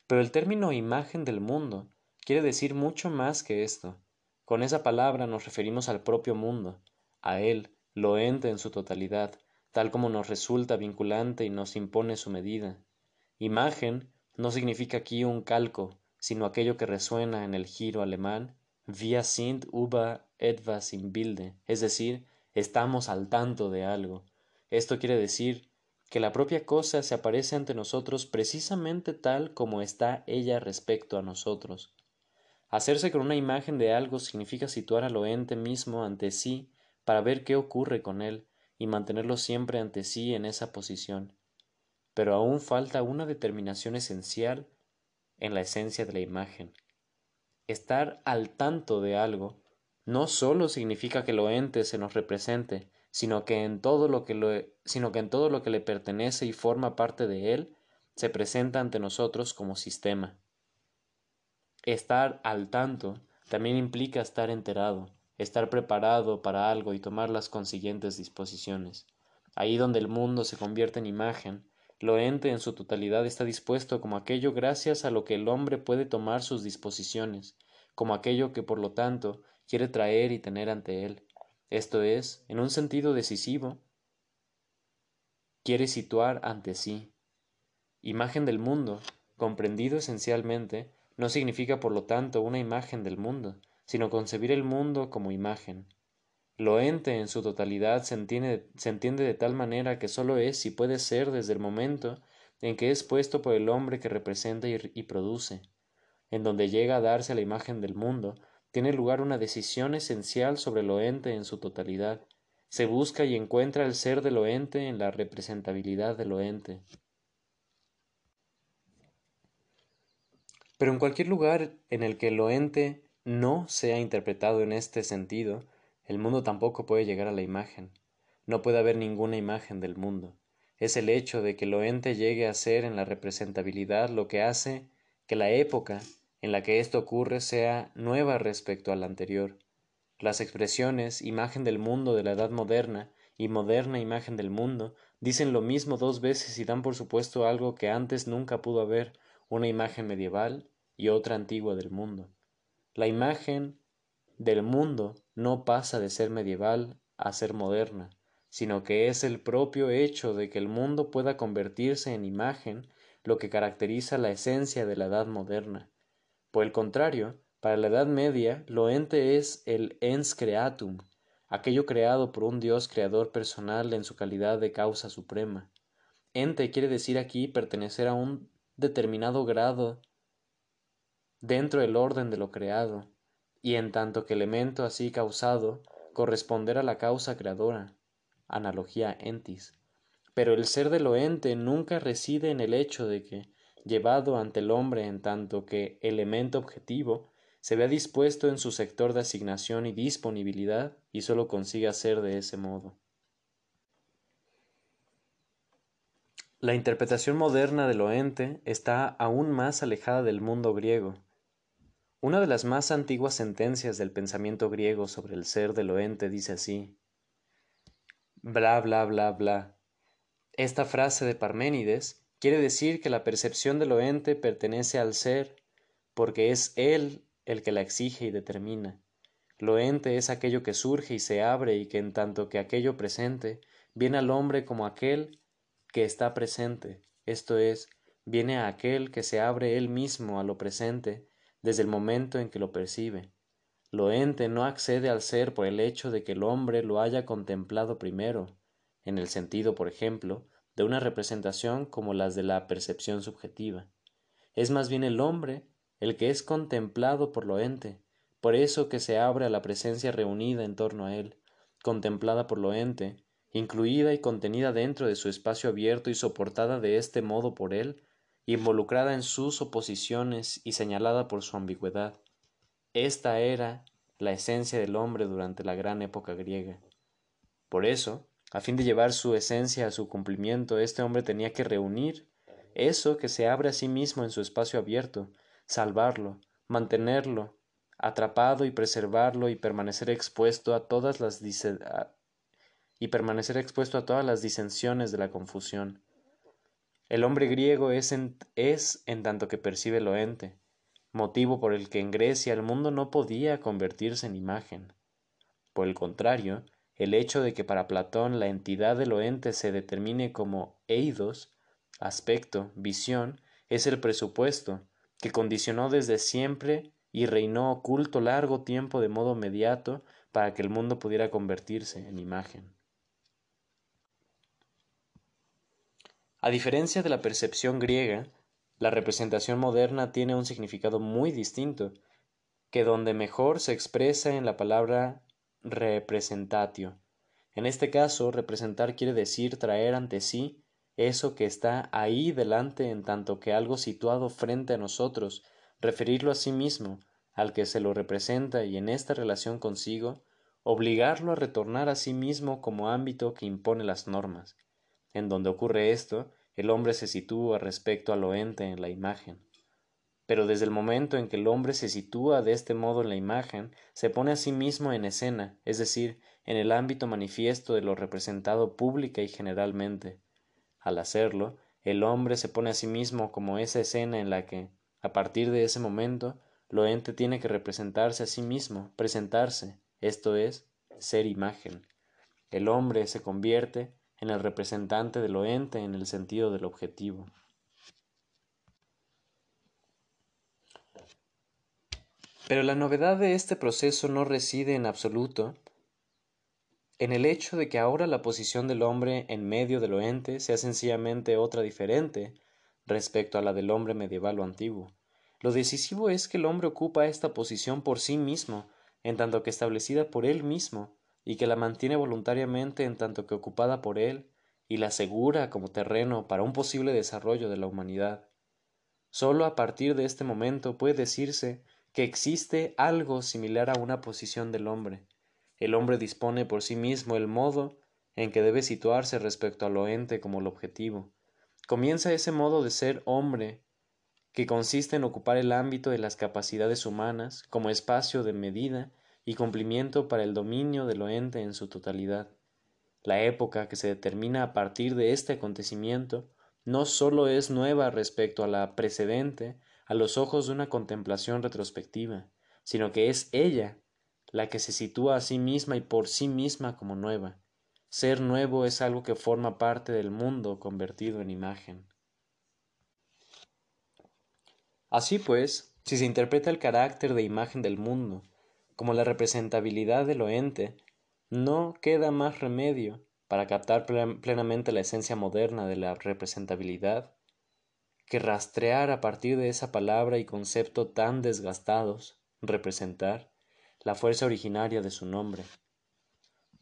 Pero el término imagen del mundo quiere decir mucho más que esto. Con esa palabra nos referimos al propio mundo, a él, lo ente en su totalidad, tal como nos resulta vinculante y nos impone su medida. Imagen no significa aquí un calco, sino aquello que resuena en el giro alemán Wir sind über etwas im Bilde, es decir, estamos al tanto de algo. Esto quiere decir que la propia cosa se aparece ante nosotros precisamente tal como está ella respecto a nosotros. Hacerse con una imagen de algo significa situar al ente mismo ante sí para ver qué ocurre con él y mantenerlo siempre ante sí en esa posición. Pero aún falta una determinación esencial en la esencia de la imagen. Estar al tanto de algo no sólo significa que lo ente se nos represente, sino que en todo lo que, lo, sino que en todo lo que le pertenece y forma parte de él, se presenta ante nosotros como sistema. Estar al tanto también implica estar enterado, estar preparado para algo y tomar las consiguientes disposiciones. Ahí donde el mundo se convierte en imagen, lo ente en su totalidad está dispuesto como aquello gracias a lo que el hombre puede tomar sus disposiciones, como aquello que por lo tanto quiere traer y tener ante él. Esto es, en un sentido decisivo, quiere situar ante sí. Imagen del mundo, comprendido esencialmente, no significa por lo tanto una imagen del mundo, sino concebir el mundo como imagen. Lo ente en su totalidad se entiende, de tal manera que sólo es y puede ser desde el momento en que es puesto por el hombre que representa y, y produce. En donde llega a darse la imagen del mundo, tiene lugar una decisión esencial sobre lo ente en su totalidad, se busca y encuentra el ser de lo ente en la representabilidad de lo ente. Pero en cualquier lugar en el que lo ente no sea interpretado en este sentido, el mundo tampoco puede llegar a la imagen. No puede haber ninguna imagen del mundo. Es el hecho de que lo ente llegue a ser en la representabilidad lo que hace que la época en la que esto ocurre sea nueva respecto a la anterior. Las expresiones imagen del mundo de la edad moderna y moderna imagen del mundo dicen lo mismo dos veces y dan por supuesto algo que antes nunca pudo haber, una imagen medieval y otra antigua del mundo. La imagen del mundo no pasa de ser medieval a ser moderna, sino que es el propio hecho de que el mundo pueda convertirse en imagen lo que caracteriza la esencia de la edad moderna. Por el contrario, para la Edad Media, lo ente es el ens creatum, aquello creado por un Dios creador personal en su calidad de causa suprema. Ente quiere decir aquí pertenecer a un determinado grado dentro del orden de lo creado, y en tanto que elemento así causado, corresponder a la causa creadora, analogía entis. Pero el ser de lo ente nunca reside en el hecho de que, llevado ante el hombre en tanto que elemento objetivo, se vea dispuesto en su sector de asignación y disponibilidad y sólo consiga ser de ese modo. La interpretación moderna del ente está aún más alejada del mundo griego. Una de las más antiguas sentencias del pensamiento griego sobre el ser del ente dice así: bla bla bla bla. Esta frase de Parménides quiere decir que la percepción del ente pertenece al ser porque es él el que la exige y determina. Lo ente es aquello que surge y se abre y que en tanto que aquello presente viene al hombre como aquel que está presente, esto es, viene a aquel que se abre él mismo a lo presente desde el momento en que lo percibe. Lo ente no accede al ser por el hecho de que el hombre lo haya contemplado primero, en el sentido, por ejemplo, de una representación como las de la percepción subjetiva. Es más bien el hombre el que es contemplado por lo ente, por eso que se abre a la presencia reunida en torno a él, contemplada por lo ente, incluida y contenida dentro de su espacio abierto y soportada de este modo por él, involucrada en sus oposiciones y señalada por su ambigüedad. Esta era la esencia del hombre durante la gran época griega. Por eso, a fin de llevar su esencia a su cumplimiento, este hombre tenía que reunir eso que se abre a sí mismo en su espacio abierto, salvarlo, mantenerlo, atrapado y preservarlo y permanecer expuesto a todas las y permanecer expuesto a todas las disensiones de la confusión. El hombre griego es es en tanto que percibe lo ente, motivo por el que en Grecia el mundo no podía convertirse en imagen. Por el contrario, el hecho de que para Platón la entidad de lo ente se determine como eidos, aspecto, visión, es el presupuesto, que condicionó desde siempre y reinó oculto largo tiempo de modo mediato para que el mundo pudiera convertirse en imagen. A diferencia de la percepción griega, la representación moderna tiene un significado muy distinto, que donde mejor se expresa en la palabra representatio. En este caso, representar quiere decir traer ante sí eso que está ahí delante en tanto que algo situado frente a nosotros, referirlo a sí mismo, al que se lo representa y en esta relación consigo, obligarlo a retornar a sí mismo como ámbito que impone las normas. En donde ocurre esto, el hombre se sitúa respecto a lo ente en la imagen. Pero desde el momento en que el hombre se sitúa de este modo en la imagen, se pone a sí mismo en escena, es decir, en el ámbito manifiesto de lo representado pública y generalmente. Al hacerlo, el hombre se pone a sí mismo como esa escena en la que, a partir de ese momento, lo ente tiene que representarse a sí mismo, presentarse, esto es, ser imagen. El hombre se convierte en el representante de lo ente en el sentido del objetivo. Pero la novedad de este proceso no reside en absoluto en el hecho de que ahora la posición del hombre en medio de lo ente sea sencillamente otra diferente respecto a la del hombre medieval o antiguo. Lo decisivo es que el hombre ocupa esta posición por sí mismo, en tanto que establecida por él mismo, y que la mantiene voluntariamente en tanto que ocupada por él y la asegura como terreno para un posible desarrollo de la humanidad. Sólo a partir de este momento puede decirse que existe algo similar a una posición del hombre. El hombre dispone por sí mismo el modo en que debe situarse respecto al ente como el objetivo. Comienza ese modo de ser hombre que consiste en ocupar el ámbito de las capacidades humanas como espacio de medida y cumplimiento para el dominio del ente en su totalidad. La época que se determina a partir de este acontecimiento no sólo es nueva respecto a la precedente a los ojos de una contemplación retrospectiva, sino que es ella la que se sitúa a sí misma y por sí misma como nueva. Ser nuevo es algo que forma parte del mundo convertido en imagen. Así pues, si se interpreta el carácter de imagen del mundo como la representabilidad de lo ente, no queda más remedio para captar plenamente la esencia moderna de la representabilidad que rastrear a partir de esa palabra y concepto tan desgastados, representar, la fuerza originaria de su nombre,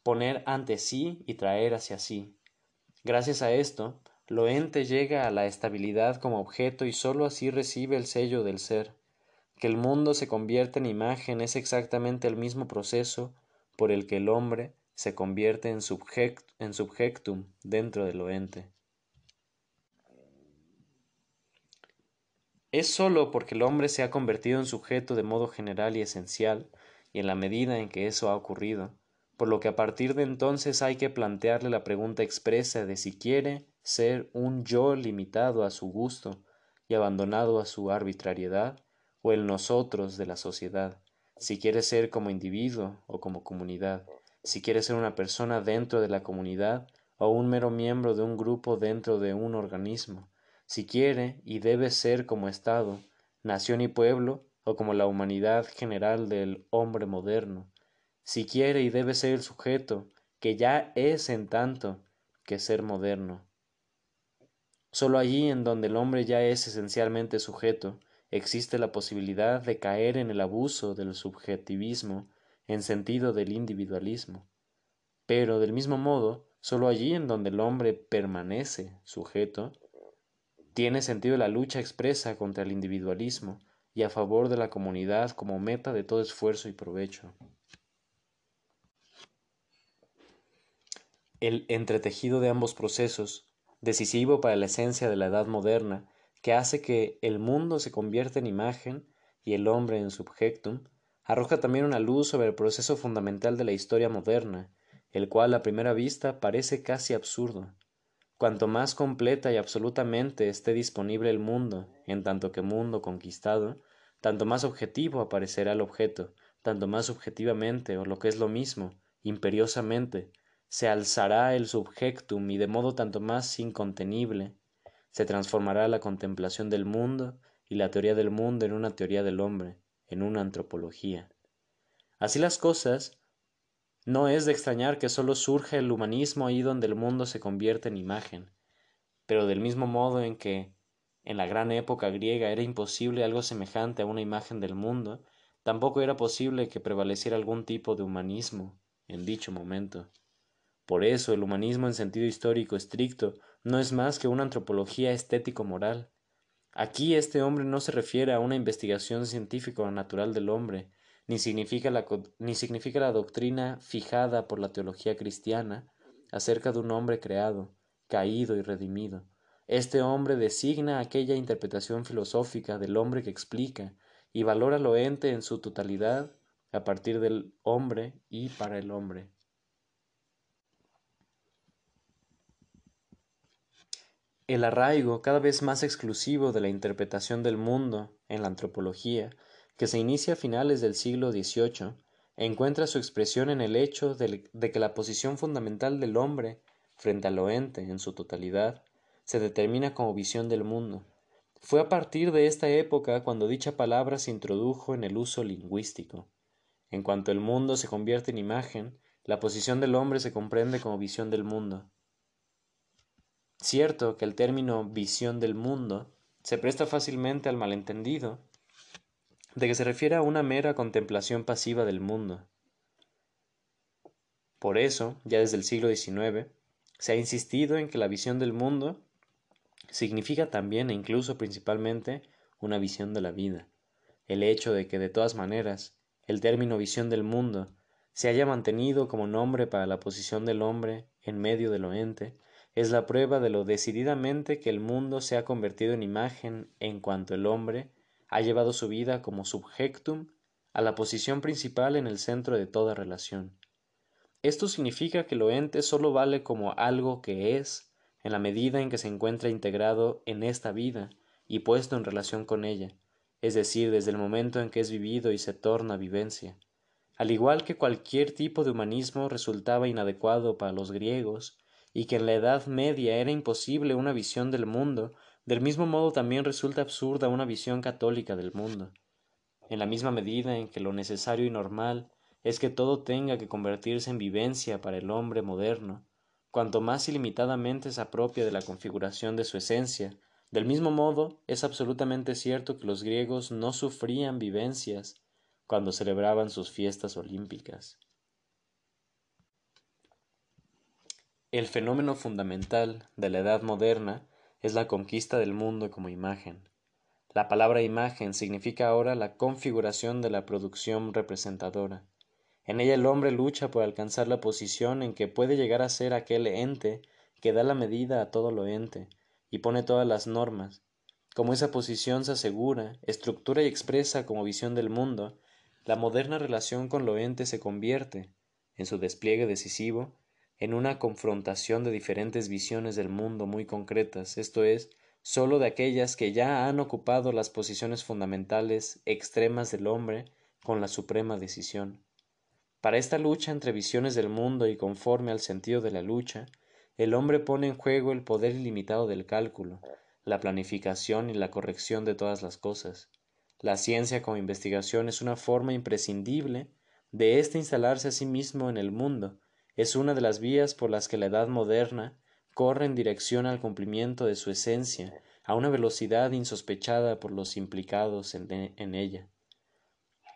poner ante sí y traer hacia sí. Gracias a esto, lo ente llega a la estabilidad como objeto y sólo así recibe el sello del ser. Que el mundo se convierta en imagen es exactamente el mismo proceso por el que el hombre se convierte en, subjectum dentro del lo ente. Es sólo porque el hombre se ha convertido en sujeto de modo general y esencial, y en la medida en que eso ha ocurrido, por lo que a partir de entonces hay que plantearle la pregunta expresa de si quiere ser un yo limitado a su gusto y abandonado a su arbitrariedad, o el nosotros de la sociedad, si quiere ser como individuo o como comunidad, si quiere ser una persona dentro de la comunidad o un mero miembro de un grupo dentro de un organismo, si quiere y debe ser como Estado, nación y pueblo, o como la humanidad general del hombre moderno, si quiere y debe ser el sujeto, que ya es en tanto que ser moderno. Solo allí en donde el hombre ya es esencialmente sujeto, existe la posibilidad de caer en el abuso del subjetivismo en sentido del individualismo. Pero, del mismo modo, solo allí en donde el hombre permanece sujeto, tiene sentido la lucha expresa contra el individualismo y a favor de la comunidad como meta de todo esfuerzo y provecho. el entretejido de ambos procesos, decisivo para la esencia de la edad moderna, que hace que el mundo se convierta en imagen y el hombre en subjectum, arroja también una luz sobre el proceso fundamental de la historia moderna, el cual a primera vista parece casi absurdo. Cuanto más completa y absolutamente esté disponible el mundo, en tanto que mundo conquistado, tanto más objetivo aparecerá el objeto, tanto más subjetivamente, o lo que es lo mismo, imperiosamente, se alzará el subjectum y de modo tanto más incontenible se transformará la contemplación del mundo y la teoría del mundo en una teoría del hombre, en una antropología. Así las cosas, no es de extrañar que sólo surja el humanismo ahí donde el mundo se convierte en imagen, pero del mismo modo en que en la gran época griega era imposible algo semejante a una imagen del mundo, tampoco era posible que prevaleciera algún tipo de humanismo en dicho momento. Por eso el humanismo en sentido histórico estricto no es más que una antropología estético-moral. Aquí este hombre no se refiere a una investigación científico natural del hombre, ni significa, la, ni significa la doctrina fijada por la teología cristiana acerca de un hombre creado, caído y redimido. Este hombre designa aquella interpretación filosófica del hombre que explica y valora lo ente en su totalidad a partir del hombre y para el hombre. El arraigo cada vez más exclusivo de la interpretación del mundo en la antropología, que se inicia a finales del siglo XVIII, encuentra su expresión en el hecho de, que la posición fundamental del hombre frente al ente en su totalidad se determina como visión del mundo. Fue a partir de esta época cuando dicha palabra se introdujo en el uso lingüístico. En cuanto el mundo se convierte en imagen, la posición del hombre se comprende como visión del mundo. Cierto que el término visión del mundo se presta fácilmente al malentendido de que se refiere a una mera contemplación pasiva del mundo. Por eso, ya desde el siglo XIX, se ha insistido en que la visión del mundo significa también e incluso principalmente una visión de la vida. El hecho de que de todas maneras el término visión del mundo se haya mantenido como nombre para la posición del hombre en medio de lo ente, es la prueba de lo decididamente que el mundo se ha convertido en imagen en cuanto el hombre ha llevado su vida como subjectum a la posición principal en el centro de toda relación. Esto significa que lo ente sólo vale como algo que es, en la medida en que se encuentra integrado en esta vida y puesto en relación con ella, es decir, desde el momento en que es vivido y se torna vivencia. Al igual que cualquier tipo de humanismo resultaba inadecuado para los griegos, y que en la Edad Media era imposible una visión del mundo, del mismo modo también resulta absurda una visión católica del mundo. En la misma medida en que lo necesario y normal es que todo tenga que convertirse en vivencia para el hombre moderno, cuanto más ilimitadamente se apropia de la configuración de su esencia, del mismo modo es absolutamente cierto que los griegos no sufrían vivencias cuando celebraban sus fiestas olímpicas. El fenómeno fundamental de la edad moderna es la conquista del mundo como imagen. La palabra imagen significa ahora la configuración de la producción representadora. En ella el hombre lucha por alcanzar la posición en que puede llegar a ser aquel ente que da la medida a todo lo ente y pone todas las normas. Como esa posición se asegura, estructura y expresa como visión del mundo, la moderna relación con lo ente se convierte, en su despliegue decisivo, en una confrontación de diferentes visiones del mundo muy concretas, esto es, sólo de aquellas que ya han ocupado las posiciones fundamentales extremas del hombre con la suprema decisión. Para esta lucha entre visiones del mundo y conforme al sentido de la lucha, el hombre pone en juego el poder ilimitado del cálculo, la planificación y la corrección de todas las cosas. La ciencia como investigación es una forma imprescindible de éste instalarse a sí mismo en el mundo, es una de las vías por las que la edad moderna corre en dirección al cumplimiento de su esencia a una velocidad insospechada por los implicados en, en ella.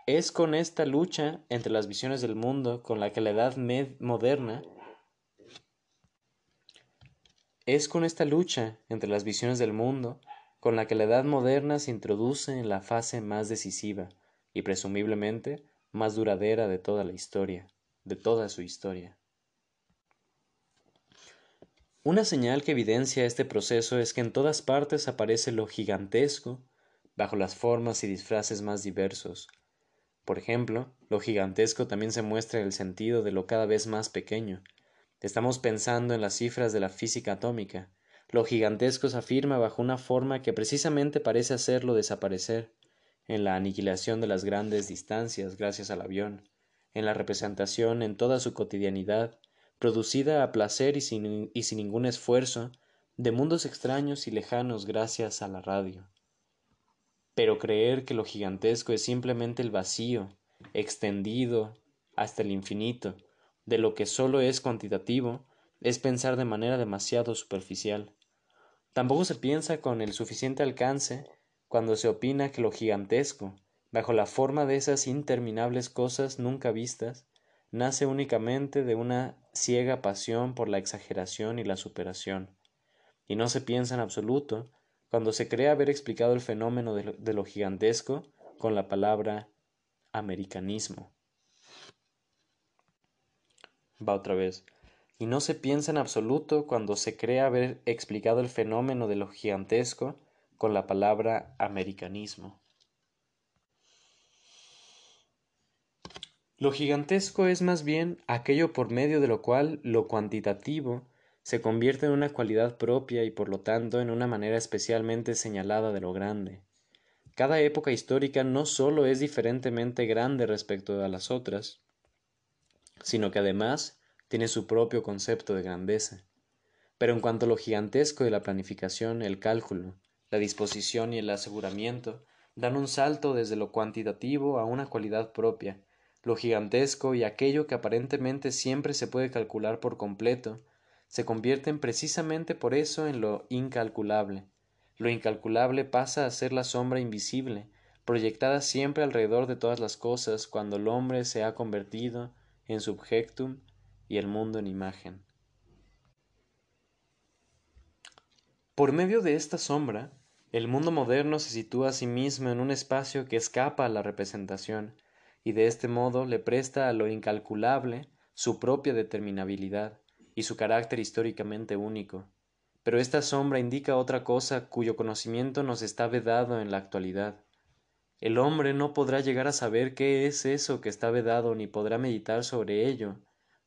Es con esta lucha entre las visiones del mundo con la que la edad moderna es con esta lucha entre las visiones del mundo con la que la edad moderna se introduce en la fase más decisiva y presumiblemente más duradera de toda la historia, de toda su historia. Una señal que evidencia este proceso es que en todas partes aparece lo gigantesco bajo las formas y disfraces más diversos, por ejemplo, lo gigantesco también se muestra en el sentido de lo cada vez más pequeño. Estamos pensando en las cifras de la física atómica. Lo gigantesco se afirma bajo una forma que precisamente parece hacerlo desaparecer, en la aniquilación de las grandes distancias gracias al avión, en la representación en toda su cotidianidad, producida a placer y sin, y sin ningún esfuerzo, de mundos extraños y lejanos gracias a la radio. Pero creer que lo gigantesco es simplemente el vacío, extendido hasta el infinito, de lo que sólo es cuantitativo, es pensar de manera demasiado superficial. Tampoco se piensa con el suficiente alcance cuando se opina que lo gigantesco, bajo la forma de esas interminables cosas nunca vistas, nace únicamente de una ciega pasión por la exageración y la superación, y no se piensa en absoluto cuando se cree haber explicado el fenómeno de lo, gigantesco con la palabra americanismo. Va otra vez. Y no se piensa en absoluto cuando se cree haber explicado el fenómeno de lo gigantesco con la palabra americanismo. Lo gigantesco es más bien aquello por medio de lo cual lo cuantitativo se convierte en una cualidad propia y por lo tanto en una manera especialmente señalada de lo grande. Cada época histórica no sólo es diferentemente grande respecto a las otras, sino que además tiene su propio concepto de grandeza. Pero en cuanto a lo gigantesco de la planificación, el cálculo, la disposición y el aseguramiento dan un salto desde lo cuantitativo a una cualidad propia, lo gigantesco y aquello que aparentemente siempre se puede calcular por completo, se convierten precisamente por eso en lo incalculable. Lo incalculable pasa a ser la sombra invisible, proyectada siempre alrededor de todas las cosas cuando el hombre se ha convertido en subjectum y el mundo en imagen. Por medio de esta sombra, el mundo moderno se sitúa a sí mismo en un espacio que escapa a la representación, y de este modo le presta a lo incalculable su propia determinabilidad y su carácter históricamente único. Pero esta sombra indica otra cosa cuyo conocimiento nos está vedado en la actualidad. El hombre no podrá llegar a saber qué es eso que está vedado ni podrá meditar sobre ello,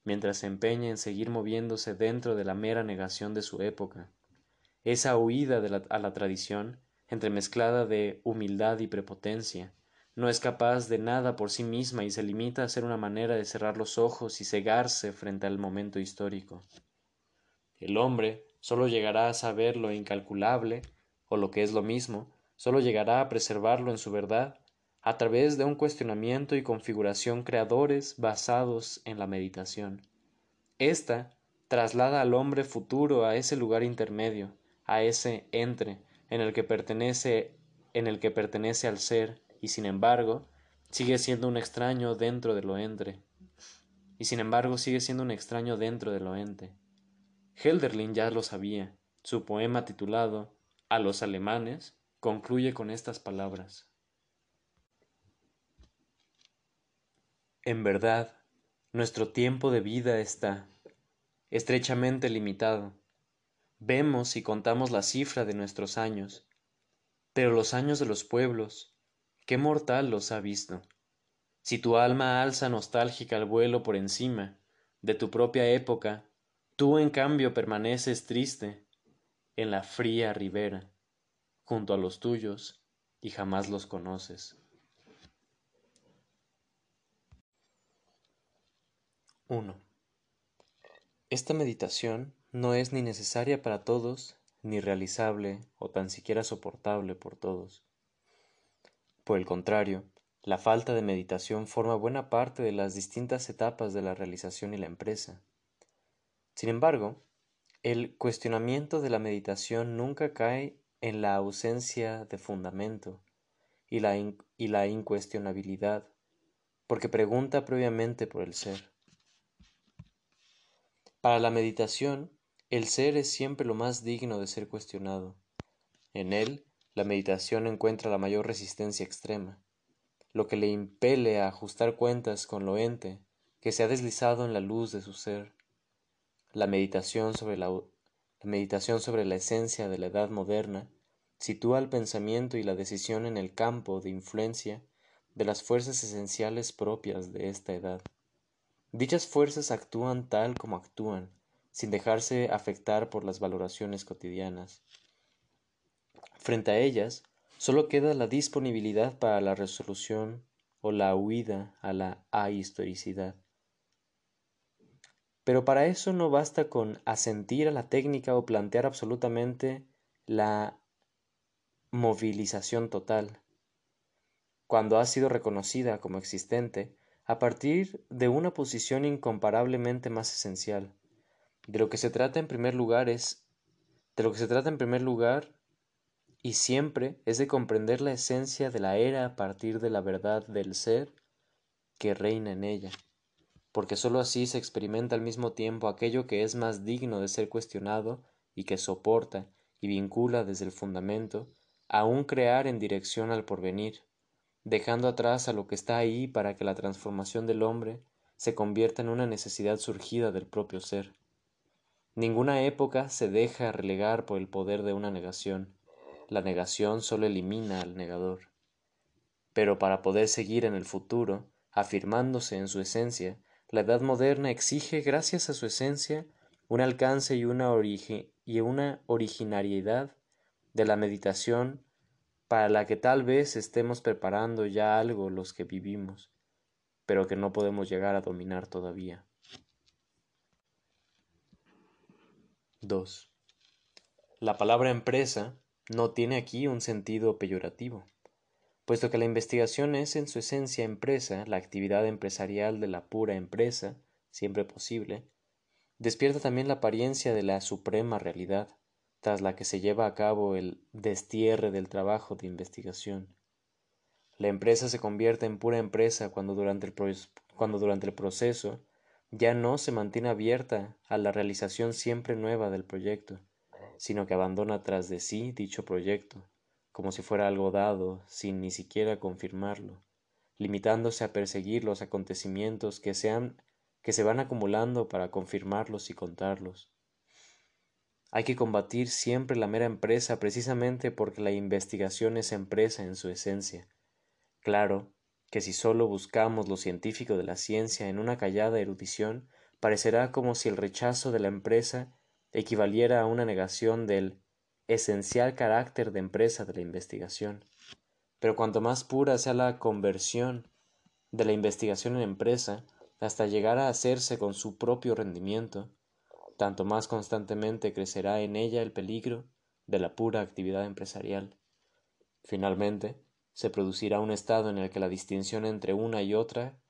mientras se empeña en seguir moviéndose dentro de la mera negación de su época. Esa huida a la tradición, entremezclada de humildad y prepotencia, no es capaz de nada por sí misma y se limita a ser una manera de cerrar los ojos y cegarse frente al momento histórico. El hombre sólo llegará a saber lo incalculable, o lo que es lo mismo, sólo llegará a preservarlo en su verdad, a través de un cuestionamiento y configuración creadores basados en la meditación. Esta traslada al hombre futuro a ese lugar intermedio, a ese entre, en el que pertenece, en el que pertenece al ser, y sin embargo, sigue siendo un extraño dentro de lo entre. Y sin embargo sigue siendo un extraño dentro de lo ente. Helderlin ya lo sabía. Su poema titulado A los alemanes concluye con estas palabras. En verdad, nuestro tiempo de vida está estrechamente limitado Vemos y contamos la cifra de nuestros años, pero los años de los pueblos, ¿qué mortal los ha visto? Si tu alma alza nostálgica el vuelo por encima de tu propia época, tú en cambio permaneces triste en la fría ribera, junto a los tuyos, y jamás los conoces. 1. Esta meditación no es ni necesaria para todos, ni realizable o tan siquiera soportable por todos. Por el contrario, la falta de meditación forma buena parte de las distintas etapas de la realización y la empresa. Sin embargo, el cuestionamiento de la meditación nunca cae en la ausencia de fundamento y la, y la incuestionabilidad, porque pregunta previamente por el ser. Para la meditación, el ser es siempre lo más digno de ser cuestionado. En él, la meditación encuentra la mayor resistencia extrema, lo que le impele a ajustar cuentas con lo ente que se ha deslizado en la luz de su ser. La meditación sobre la, la meditación sobre la esencia de la edad moderna sitúa el pensamiento y la decisión en el campo de influencia de las fuerzas esenciales propias de esta edad. Dichas fuerzas actúan tal como actúan, sin dejarse afectar por las valoraciones cotidianas. Frente a ellas, solo queda la disponibilidad para la resolución o la huida a la ahistoricidad. Pero para eso no basta con asentir a la técnica o plantear absolutamente la movilización total. Cuando ha sido reconocida como existente, a partir de una posición incomparablemente más esencial, de lo que se trata en primer lugar es de lo que se trata en primer lugar y siempre es de comprender la esencia de la era a partir de la verdad del ser que reina en ella, porque sólo así se experimenta al mismo tiempo aquello que es más digno de ser cuestionado y que soporta y vincula desde el fundamento a un crear en dirección al porvenir, dejando atrás a lo que está ahí para que la transformación del hombre se convierta en una necesidad surgida del propio ser. Ninguna época se deja relegar por el poder de una negación. La negación solo elimina al negador. Pero para poder seguir en el futuro, afirmándose en su esencia, la edad moderna exige, gracias a su esencia, un alcance y una, y una originariedad de la meditación para la que tal vez estemos preparando ya algo los que vivimos, pero que no podemos llegar a dominar todavía. 2. La palabra empresa no tiene aquí un sentido peyorativo, puesto que la investigación es en su esencia empresa, la actividad empresarial de la pura empresa, siempre posible, despierta también la apariencia de la suprema realidad, tras la que se lleva a cabo el destierre del trabajo de investigación. La empresa se convierte en pura empresa cuando durante el, cuando durante el proceso ya no se mantiene abierta a la realización siempre nueva del proyecto, sino que abandona tras de sí dicho proyecto, como si fuera algo dado, sin ni siquiera confirmarlo, limitándose a perseguir los acontecimientos que, sean, que se van acumulando para confirmarlos y contarlos. Hay que combatir siempre la mera empresa precisamente porque la investigación es empresa en su esencia. Claro que si solo buscamos lo científico de la ciencia en una callada erudición, parecerá como si el rechazo de la empresa equivaliera a una negación del esencial carácter de empresa de la investigación. Pero cuanto más pura sea la conversión de la investigación en empresa, hasta llegar a hacerse con su propio rendimiento, tanto más constantemente crecerá en ella el peligro de la pura actividad empresarial. Finalmente, se producirá un estado en el que la distinción entre una y otra,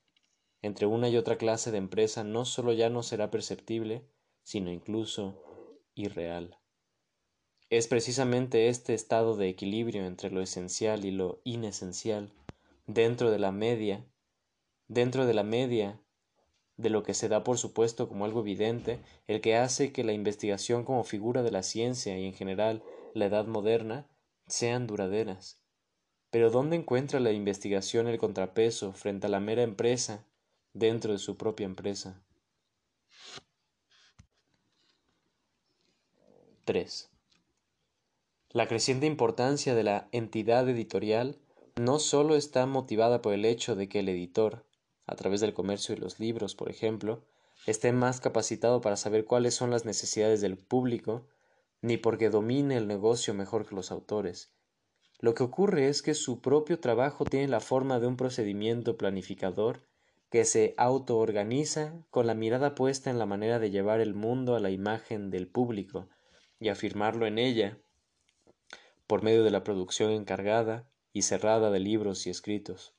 entre una y otra clase de empresa no sólo ya no será perceptible, sino incluso irreal. Es precisamente este estado de equilibrio entre lo esencial y lo inesencial, dentro de la media, dentro de la media de lo que se da por supuesto como algo evidente, el que hace que la investigación como figura de la ciencia y en general la edad moderna sean duraderas. Pero ¿dónde encuentra la investigación el contrapeso frente a la mera empresa dentro de su propia empresa? 3. La creciente importancia de la entidad editorial no sólo está motivada por el hecho de que el editor, a través del comercio y los libros, por ejemplo, esté más capacitado para saber cuáles son las necesidades del público, ni porque domine el negocio mejor que los autores. Lo que ocurre es que su propio trabajo tiene la forma de un procedimiento planificador que se autoorganiza con la mirada puesta en la manera de llevar el mundo a la imagen del público y afirmarlo en ella, por medio de la producción encargada y cerrada de libros y escritos.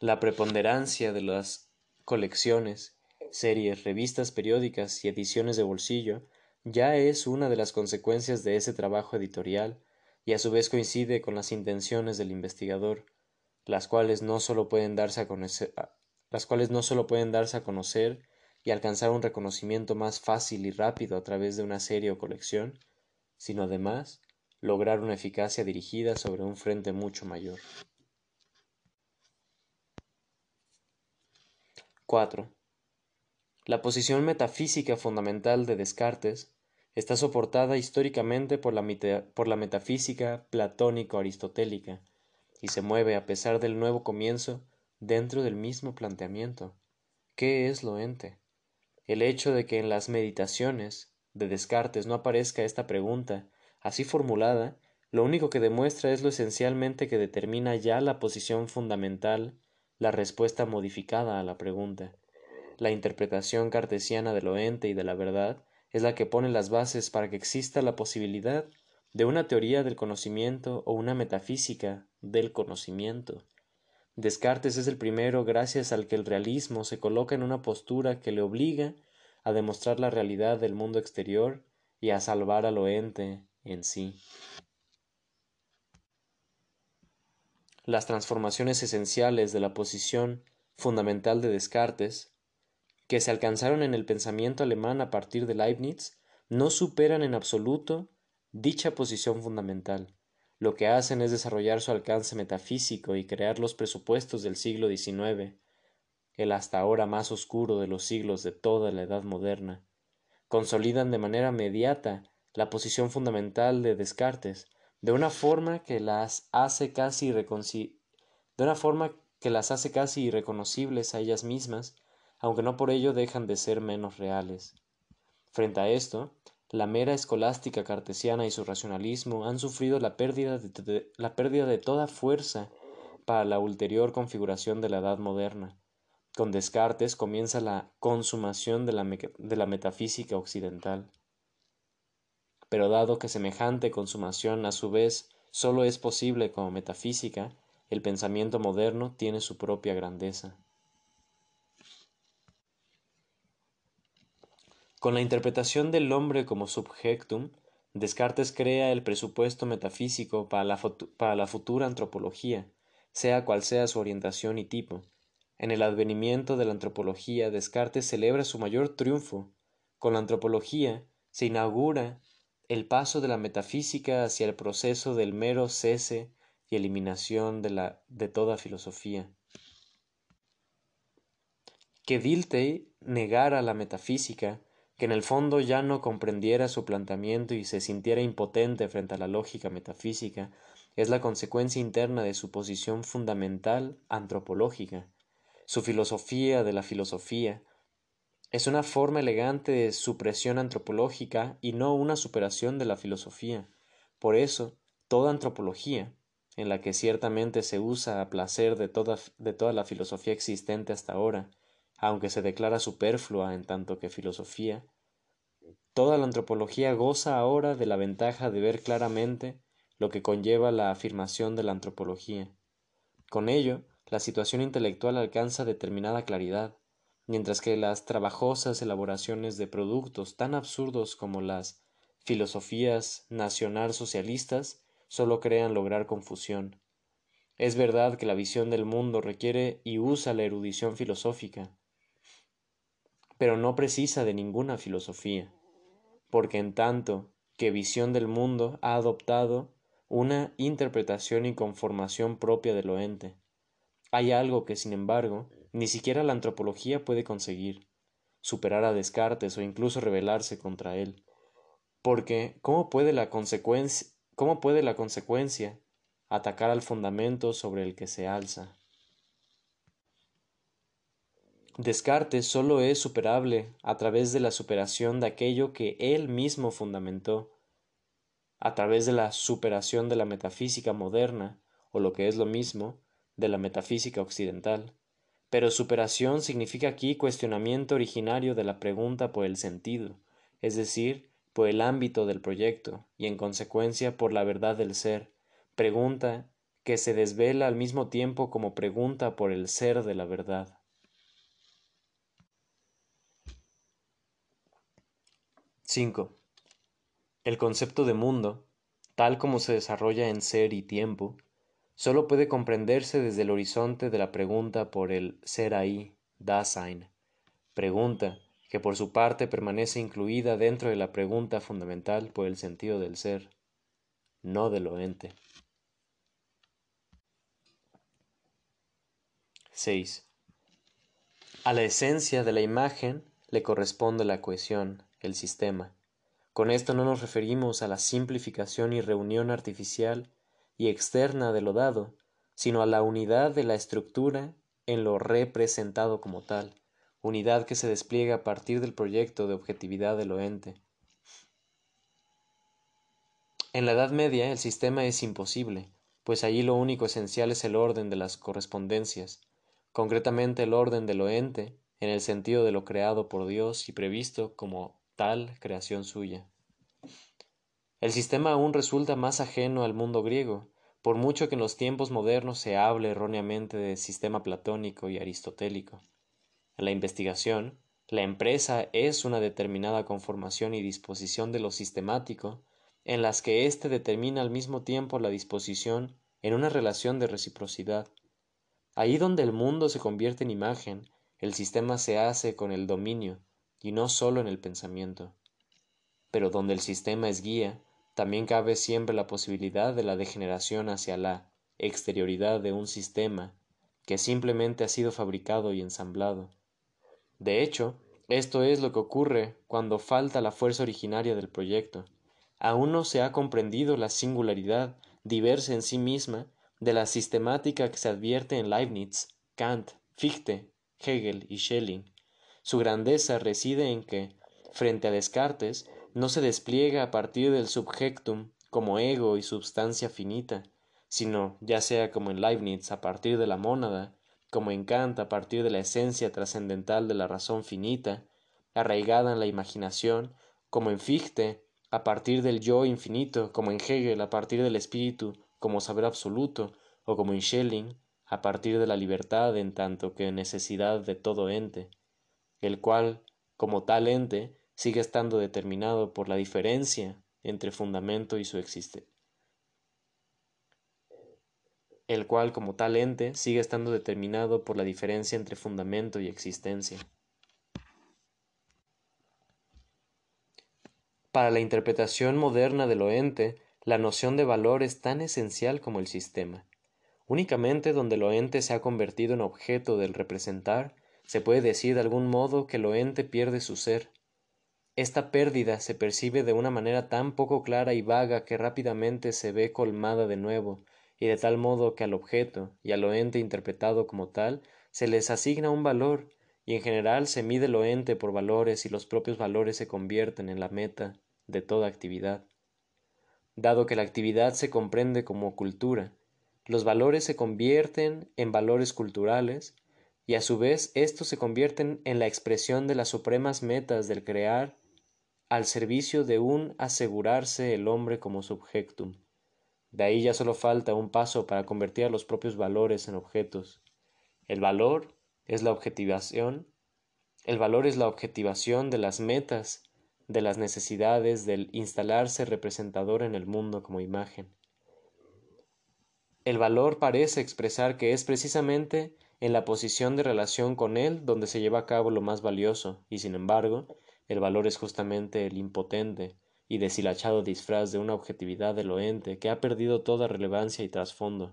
La preponderancia de las colecciones, series, revistas periódicas y ediciones de bolsillo ya es una de las consecuencias de ese trabajo editorial y a su vez coincide con las intenciones del investigador, las cuales no sólo pueden darse a conocer, las cuales no solo pueden darse a conocer y alcanzar un reconocimiento más fácil y rápido a través de una serie o colección, sino además lograr una eficacia dirigida sobre un frente mucho mayor. 4. La posición metafísica fundamental de Descartes está soportada históricamente por la, por la metafísica platónico-aristotélica y se mueve a pesar del nuevo comienzo dentro del mismo planteamiento. ¿Qué es lo ente? El hecho de que en las meditaciones de Descartes no aparezca esta pregunta así formulada, lo único que demuestra es lo esencialmente que determina ya la posición fundamental la respuesta modificada a la pregunta. La interpretación cartesiana de lo ente y de la verdad es la que pone las bases para que exista la posibilidad de una teoría del conocimiento o una metafísica del conocimiento. Descartes es el primero gracias al que el realismo se coloca en una postura que le obliga a demostrar la realidad del mundo exterior y a salvar a lo ente en sí. las transformaciones esenciales de la posición fundamental de Descartes, que se alcanzaron en el pensamiento alemán a partir de Leibniz, no superan en absoluto dicha posición fundamental. Lo que hacen es desarrollar su alcance metafísico y crear los presupuestos del siglo XIX, el hasta ahora más oscuro de los siglos de toda la edad moderna. Consolidan de manera mediata la posición fundamental de Descartes, de una forma que las hace casi de una forma que las hace casi irreconocibles a ellas mismas, aunque no por ello dejan de ser menos reales. Frente a esto, la mera escolástica cartesiana y su racionalismo han sufrido la pérdida de, la pérdida de toda fuerza para la ulterior configuración de la edad moderna. Con Descartes comienza la consumación de la, de la metafísica occidental pero dado que semejante consumación a su vez sólo es posible como metafísica, el pensamiento moderno tiene su propia grandeza. Con la interpretación del hombre como subjectum, Descartes crea el presupuesto metafísico para la, para la futura antropología, sea cual sea su orientación y tipo. En el advenimiento de la antropología, Descartes celebra su mayor triunfo. Con la antropología se inaugura el paso de la metafísica hacia el proceso del mero cese y eliminación de, la, de toda filosofía. Que Dilthey negara la metafísica, que en el fondo ya no comprendiera su planteamiento y se sintiera impotente frente a la lógica metafísica, es la consecuencia interna de su posición fundamental antropológica. Su filosofía de la filosofía es una forma elegante de supresión antropológica y no una superación de la filosofía. Por eso, toda antropología, en la que ciertamente se usa a placer de toda, de toda la filosofía existente hasta ahora, aunque se declara superflua en tanto que filosofía, toda la antropología goza ahora de la ventaja de ver claramente lo que conlleva la afirmación de la antropología. Con ello, la situación intelectual alcanza determinada claridad, mientras que las trabajosas elaboraciones de productos tan absurdos como las filosofías nacional-socialistas solo crean lograr confusión. Es verdad que la visión del mundo requiere y usa la erudición filosófica, pero no precisa de ninguna filosofía, porque en tanto que visión del mundo ha adoptado una interpretación y conformación propia de lo ente. Hay algo que, sin embargo, ni siquiera la antropología puede conseguir, superar a Descartes o incluso rebelarse contra él. Porque, ¿cómo puede la consecuencia, cómo puede la consecuencia atacar al fundamento sobre el que se alza? Descartes sólo es superable a través de la superación de aquello que él mismo fundamentó, a través de la superación de la metafísica moderna, o lo que es lo mismo, de la metafísica occidental. Pero superación significa aquí cuestionamiento originario de la pregunta por el sentido, es decir, por el ámbito del proyecto, y en consecuencia por la verdad del ser, pregunta que se desvela al mismo tiempo como pregunta por el ser de la verdad. 5. El concepto de mundo, tal como se desarrolla en ser y tiempo, sólo puede comprenderse desde el horizonte de la pregunta por el ser ahí, Dasein, pregunta que por su parte permanece incluida dentro de la pregunta fundamental por el sentido del ser, no de lo ente. 6. A la esencia de la imagen le corresponde la cohesión, el sistema. Con esto no nos referimos a la simplificación y reunión artificial y externa de lo dado, sino a la unidad de la estructura en lo representado como tal, unidad que se despliega a partir del proyecto de objetividad de lo ente. En la Edad Media el sistema es imposible, pues allí lo único esencial es el orden de las correspondencias, concretamente el orden de lo ente, en el sentido de lo creado por Dios y previsto como creación suya. El sistema aún resulta más ajeno al mundo griego, por mucho que en los tiempos modernos se hable erróneamente de sistema platónico y aristotélico. En la investigación, la empresa es una determinada conformación y disposición de lo sistemático, en las que éste determina al mismo tiempo la disposición en una relación de reciprocidad. Ahí donde el mundo se convierte en imagen, el sistema se hace con el dominio, y no sólo en el pensamiento. Pero donde el sistema es guía, también cabe siempre la posibilidad de la degeneración hacia la exterioridad de un sistema que simplemente ha sido fabricado y ensamblado. De hecho, esto es lo que ocurre cuando falta la fuerza originaria del proyecto. Aún no se ha comprendido la singularidad diversa en sí misma de la sistemática que se advierte en Leibniz, Kant, Fichte, Hegel y Schelling. Su grandeza reside en que, frente a Descartes, no se despliega a partir del subjectum como ego y substancia finita, sino, ya sea como en Leibniz a partir de la mónada, como en Kant a partir de la esencia trascendental de la razón finita, arraigada en la imaginación, como en Fichte a partir del yo infinito, como en Hegel a partir del espíritu como saber absoluto, o como en Schelling a partir de la libertad en tanto que necesidad de todo ente el cual, como tal ente, sigue estando determinado por la diferencia entre fundamento y su existencia. el cual como tal ente sigue estando determinado por la diferencia entre fundamento y existencia. Para la interpretación moderna de lo ente, la noción de valor es tan esencial como el sistema. Únicamente donde lo ente se ha convertido en objeto del representar, se puede decir de algún modo que lo ente pierde su ser. Esta pérdida se percibe de una manera tan poco clara y vaga que rápidamente se ve colmada de nuevo, y de tal modo que al objeto y a lo ente interpretado como tal se les asigna un valor, y en general se mide lo ente por valores y los propios valores se convierten en la meta de toda actividad. Dado que la actividad se comprende como cultura, los valores se convierten en valores culturales y a su vez estos se convierten en la expresión de las supremas metas del crear al servicio de un asegurarse el hombre como subjectum. De ahí ya solo falta un paso para convertir a los propios valores en objetos. El valor es la objetivación, el valor es la objetivación de las metas, de las necesidades del instalarse representador en el mundo como imagen. El valor parece expresar que es precisamente en la posición de relación con él donde se lleva a cabo lo más valioso, y sin embargo, el valor es justamente el impotente y deshilachado disfraz de una objetividad eloente que ha perdido toda relevancia y trasfondo.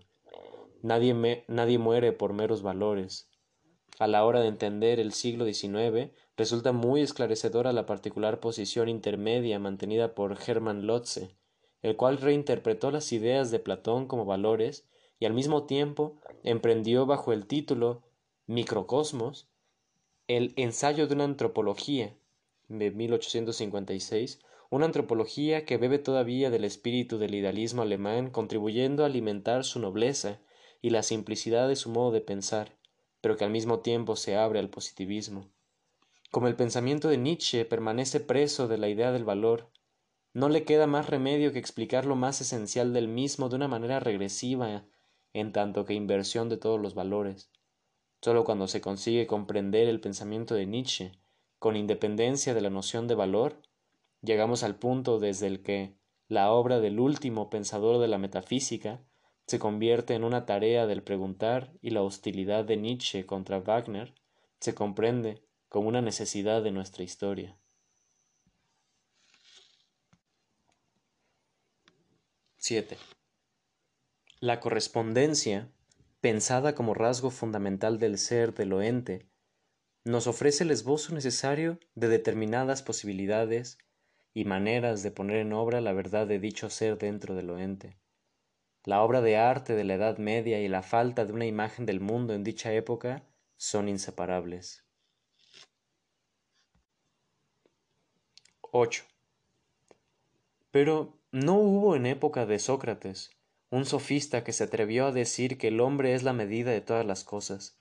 Nadie, nadie muere por meros valores. A la hora de entender el siglo XIX, resulta muy esclarecedora la particular posición intermedia mantenida por Hermann Lotze, el cual reinterpretó las ideas de Platón como valores y al mismo tiempo emprendió bajo el título Microcosmos el ensayo de una antropología de 1856, una antropología que bebe todavía del espíritu del idealismo alemán, contribuyendo a alimentar su nobleza y la simplicidad de su modo de pensar, pero que al mismo tiempo se abre al positivismo. Como el pensamiento de Nietzsche permanece preso de la idea del valor, no le queda más remedio que explicar lo más esencial del mismo de una manera regresiva, en tanto que inversión de todos los valores. Sólo cuando se consigue comprender el pensamiento de Nietzsche, con independencia de la noción de valor, llegamos al punto desde el que la obra del último pensador de la metafísica se convierte en una tarea del preguntar y la hostilidad de Nietzsche contra Wagner se comprende como una necesidad de nuestra historia. 7. La correspondencia, pensada como rasgo fundamental del ser de lo ente, nos ofrece el esbozo necesario de determinadas posibilidades y maneras de poner en obra la verdad de dicho ser dentro de lo ente. La obra de arte de la Edad Media y la falta de una imagen del mundo en dicha época son inseparables. 8. Pero no hubo en época de Sócrates un sofista que se atrevió a decir que el hombre es la medida de todas las cosas,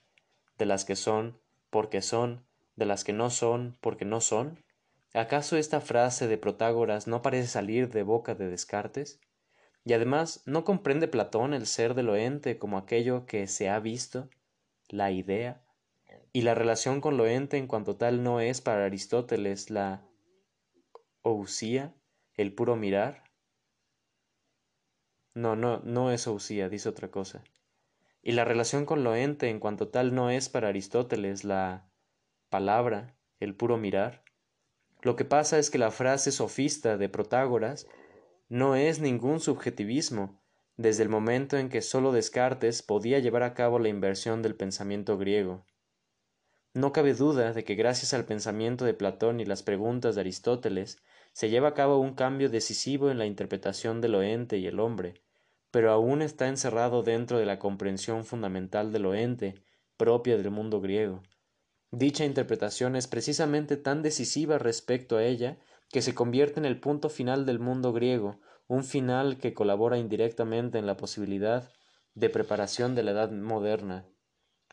de las que son, porque son, de las que no son, porque no son? ¿Acaso esta frase de Protágoras no parece salir de boca de Descartes? Y además, ¿no comprende Platón el ser de lo ente como aquello que se ha visto, la idea? Y la relación con lo ente en cuanto tal no es para Aristóteles la ousía, el puro mirar, no, no, no es Ousía, dice otra cosa. Y la relación con lo ente en cuanto tal no es para Aristóteles la palabra, el puro mirar. Lo que pasa es que la frase sofista de Protágoras no es ningún subjetivismo, desde el momento en que sólo Descartes podía llevar a cabo la inversión del pensamiento griego. No cabe duda de que gracias al pensamiento de Platón y las preguntas de Aristóteles se lleva a cabo un cambio decisivo en la interpretación de lo ente y el hombre, pero aún está encerrado dentro de la comprensión fundamental de lo ente, propia del mundo griego. Dicha interpretación es precisamente tan decisiva respecto a ella que se convierte en el punto final del mundo griego, un final que colabora indirectamente en la posibilidad de preparación de la edad moderna.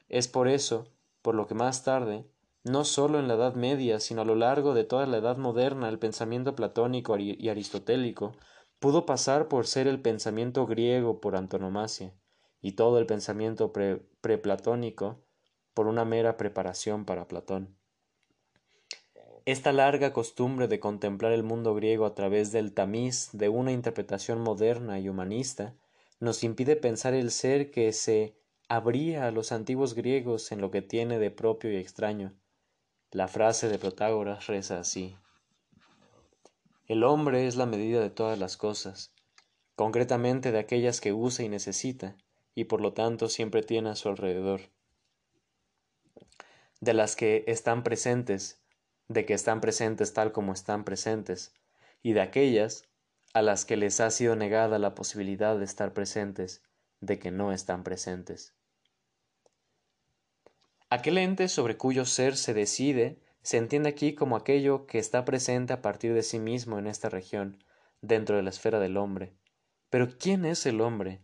Es por eso, por lo que más tarde, no sólo en la Edad Media, sino a lo largo de toda la Edad moderna, el pensamiento platónico y aristotélico pudo pasar por ser el pensamiento griego por antonomasia, y todo el pensamiento preplatónico por una mera preparación para Platón. Esta larga costumbre de contemplar el mundo griego a través del tamiz de una interpretación moderna y humanista nos impide pensar el ser que se abría a los antiguos griegos en lo que tiene de propio y extraño. La frase de Protágoras reza así. El hombre es la medida de todas las cosas, concretamente de aquellas que usa y necesita, y por lo tanto siempre tiene a su alrededor. De las que están presentes, de que están presentes tal como están presentes, y de aquellas a las que les ha sido negada la posibilidad de estar presentes, de que no están presentes. Aquel ente sobre cuyo ser se decide se entiende aquí como aquello que está presente a partir de sí mismo en esta región, dentro de la esfera del hombre. Pero ¿quién es el hombre?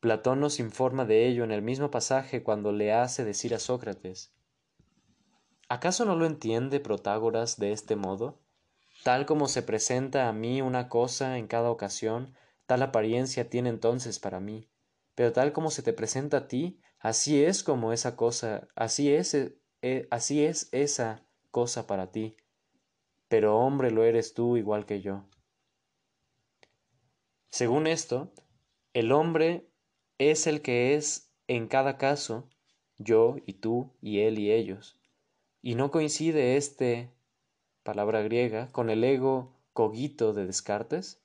Platón nos informa de ello en el mismo pasaje cuando le hace decir a Sócrates ¿Acaso no lo entiende Protágoras de este modo? Tal como se presenta a mí una cosa en cada ocasión, tal apariencia tiene entonces para mí. Pero tal como se te presenta a ti, así es como esa cosa, así es, eh, así es esa cosa para ti. Pero hombre lo eres tú igual que yo. Según esto, el hombre es el que es en cada caso yo y tú y él y ellos. Y no coincide este palabra griega con el ego cogito de Descartes?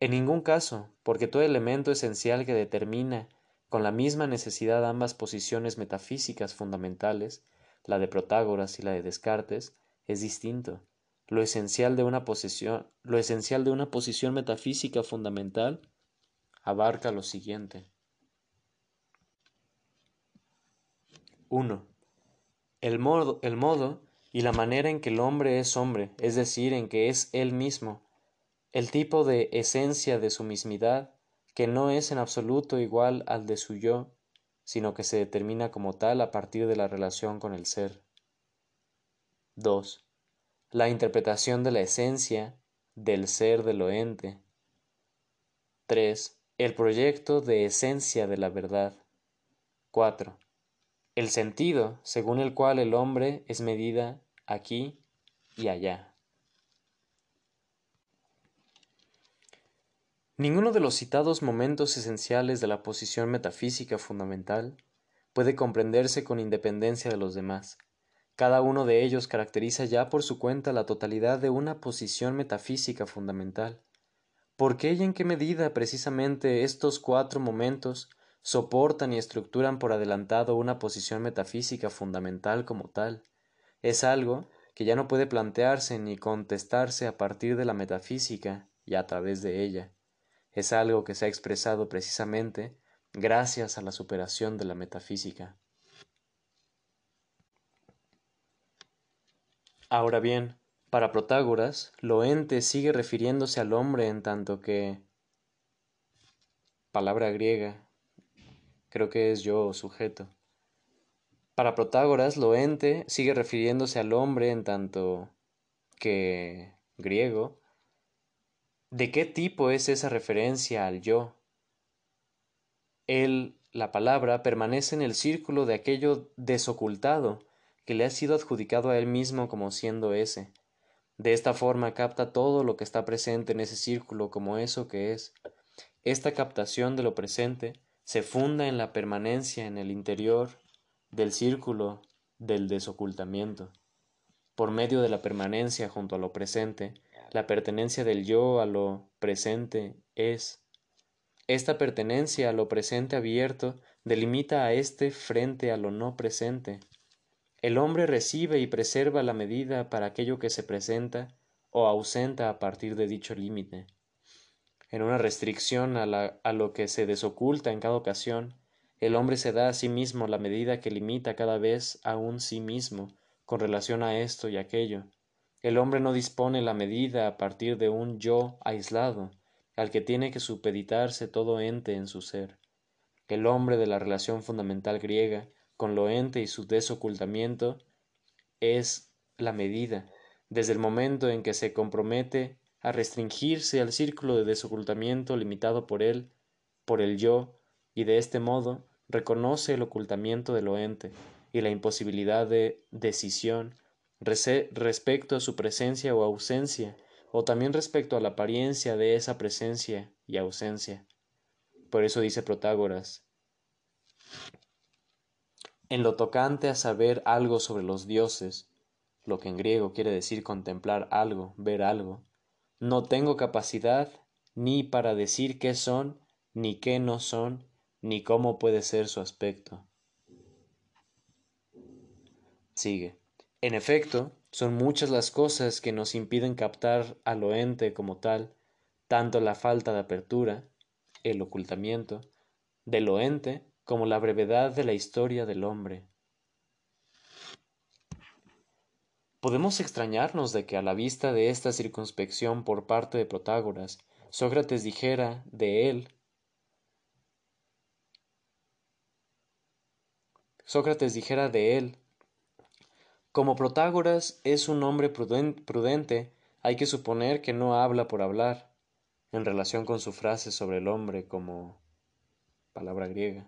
En ningún caso, porque todo elemento esencial que determina con la misma necesidad ambas posiciones metafísicas fundamentales, la de Protágoras y la de Descartes, es distinto. Lo esencial de una posición, lo esencial de una posición metafísica fundamental abarca lo siguiente. 1. El modo, el modo y la manera en que el hombre es hombre, es decir, en que es él mismo, el tipo de esencia de su mismidad, que no es en absoluto igual al de su yo, sino que se determina como tal a partir de la relación con el ser. 2. La interpretación de la esencia del ser de lo ente. 3 el proyecto de esencia de la verdad. 4. El sentido según el cual el hombre es medida aquí y allá. Ninguno de los citados momentos esenciales de la posición metafísica fundamental puede comprenderse con independencia de los demás. Cada uno de ellos caracteriza ya por su cuenta la totalidad de una posición metafísica fundamental. ¿Por qué y en qué medida precisamente estos cuatro momentos soportan y estructuran por adelantado una posición metafísica fundamental como tal? Es algo que ya no puede plantearse ni contestarse a partir de la metafísica y a través de ella. Es algo que se ha expresado precisamente gracias a la superación de la metafísica. Ahora bien, para Protágoras, lo ente sigue refiriéndose al hombre en tanto que palabra griega, creo que es yo sujeto. Para Protágoras, lo ente sigue refiriéndose al hombre en tanto que griego. ¿De qué tipo es esa referencia al yo? Él, la palabra, permanece en el círculo de aquello desocultado que le ha sido adjudicado a él mismo como siendo ese. De esta forma capta todo lo que está presente en ese círculo como eso que es. Esta captación de lo presente se funda en la permanencia en el interior del círculo del desocultamiento. Por medio de la permanencia junto a lo presente, la pertenencia del yo a lo presente es. Esta pertenencia a lo presente abierto delimita a éste frente a lo no presente, el hombre recibe y preserva la medida para aquello que se presenta o ausenta a partir de dicho límite. En una restricción a, a lo que se desoculta en cada ocasión, el hombre se da a sí mismo la medida que limita cada vez a un sí mismo con relación a esto y aquello. El hombre no dispone la medida a partir de un yo aislado, al que tiene que supeditarse todo ente en su ser. El hombre de la relación fundamental griega con lo ente y su desocultamiento es la medida, desde el momento en que se compromete a restringirse al círculo de desocultamiento limitado por él, por el yo, y de este modo reconoce el ocultamiento de lo ente y la imposibilidad de decisión respecto a su presencia o ausencia, o también respecto a la apariencia de esa presencia y ausencia. Por eso dice Protágoras, en lo tocante a saber algo sobre los dioses, lo que en griego quiere decir contemplar algo, ver algo, no tengo capacidad ni para decir qué son, ni qué no son, ni cómo puede ser su aspecto. Sigue. En efecto, son muchas las cosas que nos impiden captar al oente como tal, tanto la falta de apertura, el ocultamiento, del oente, como la brevedad de la historia del hombre. Podemos extrañarnos de que a la vista de esta circunspección por parte de Protágoras, Sócrates dijera de él Sócrates dijera de él como Protágoras es un hombre prudente, hay que suponer que no habla por hablar, en relación con su frase sobre el hombre como palabra griega.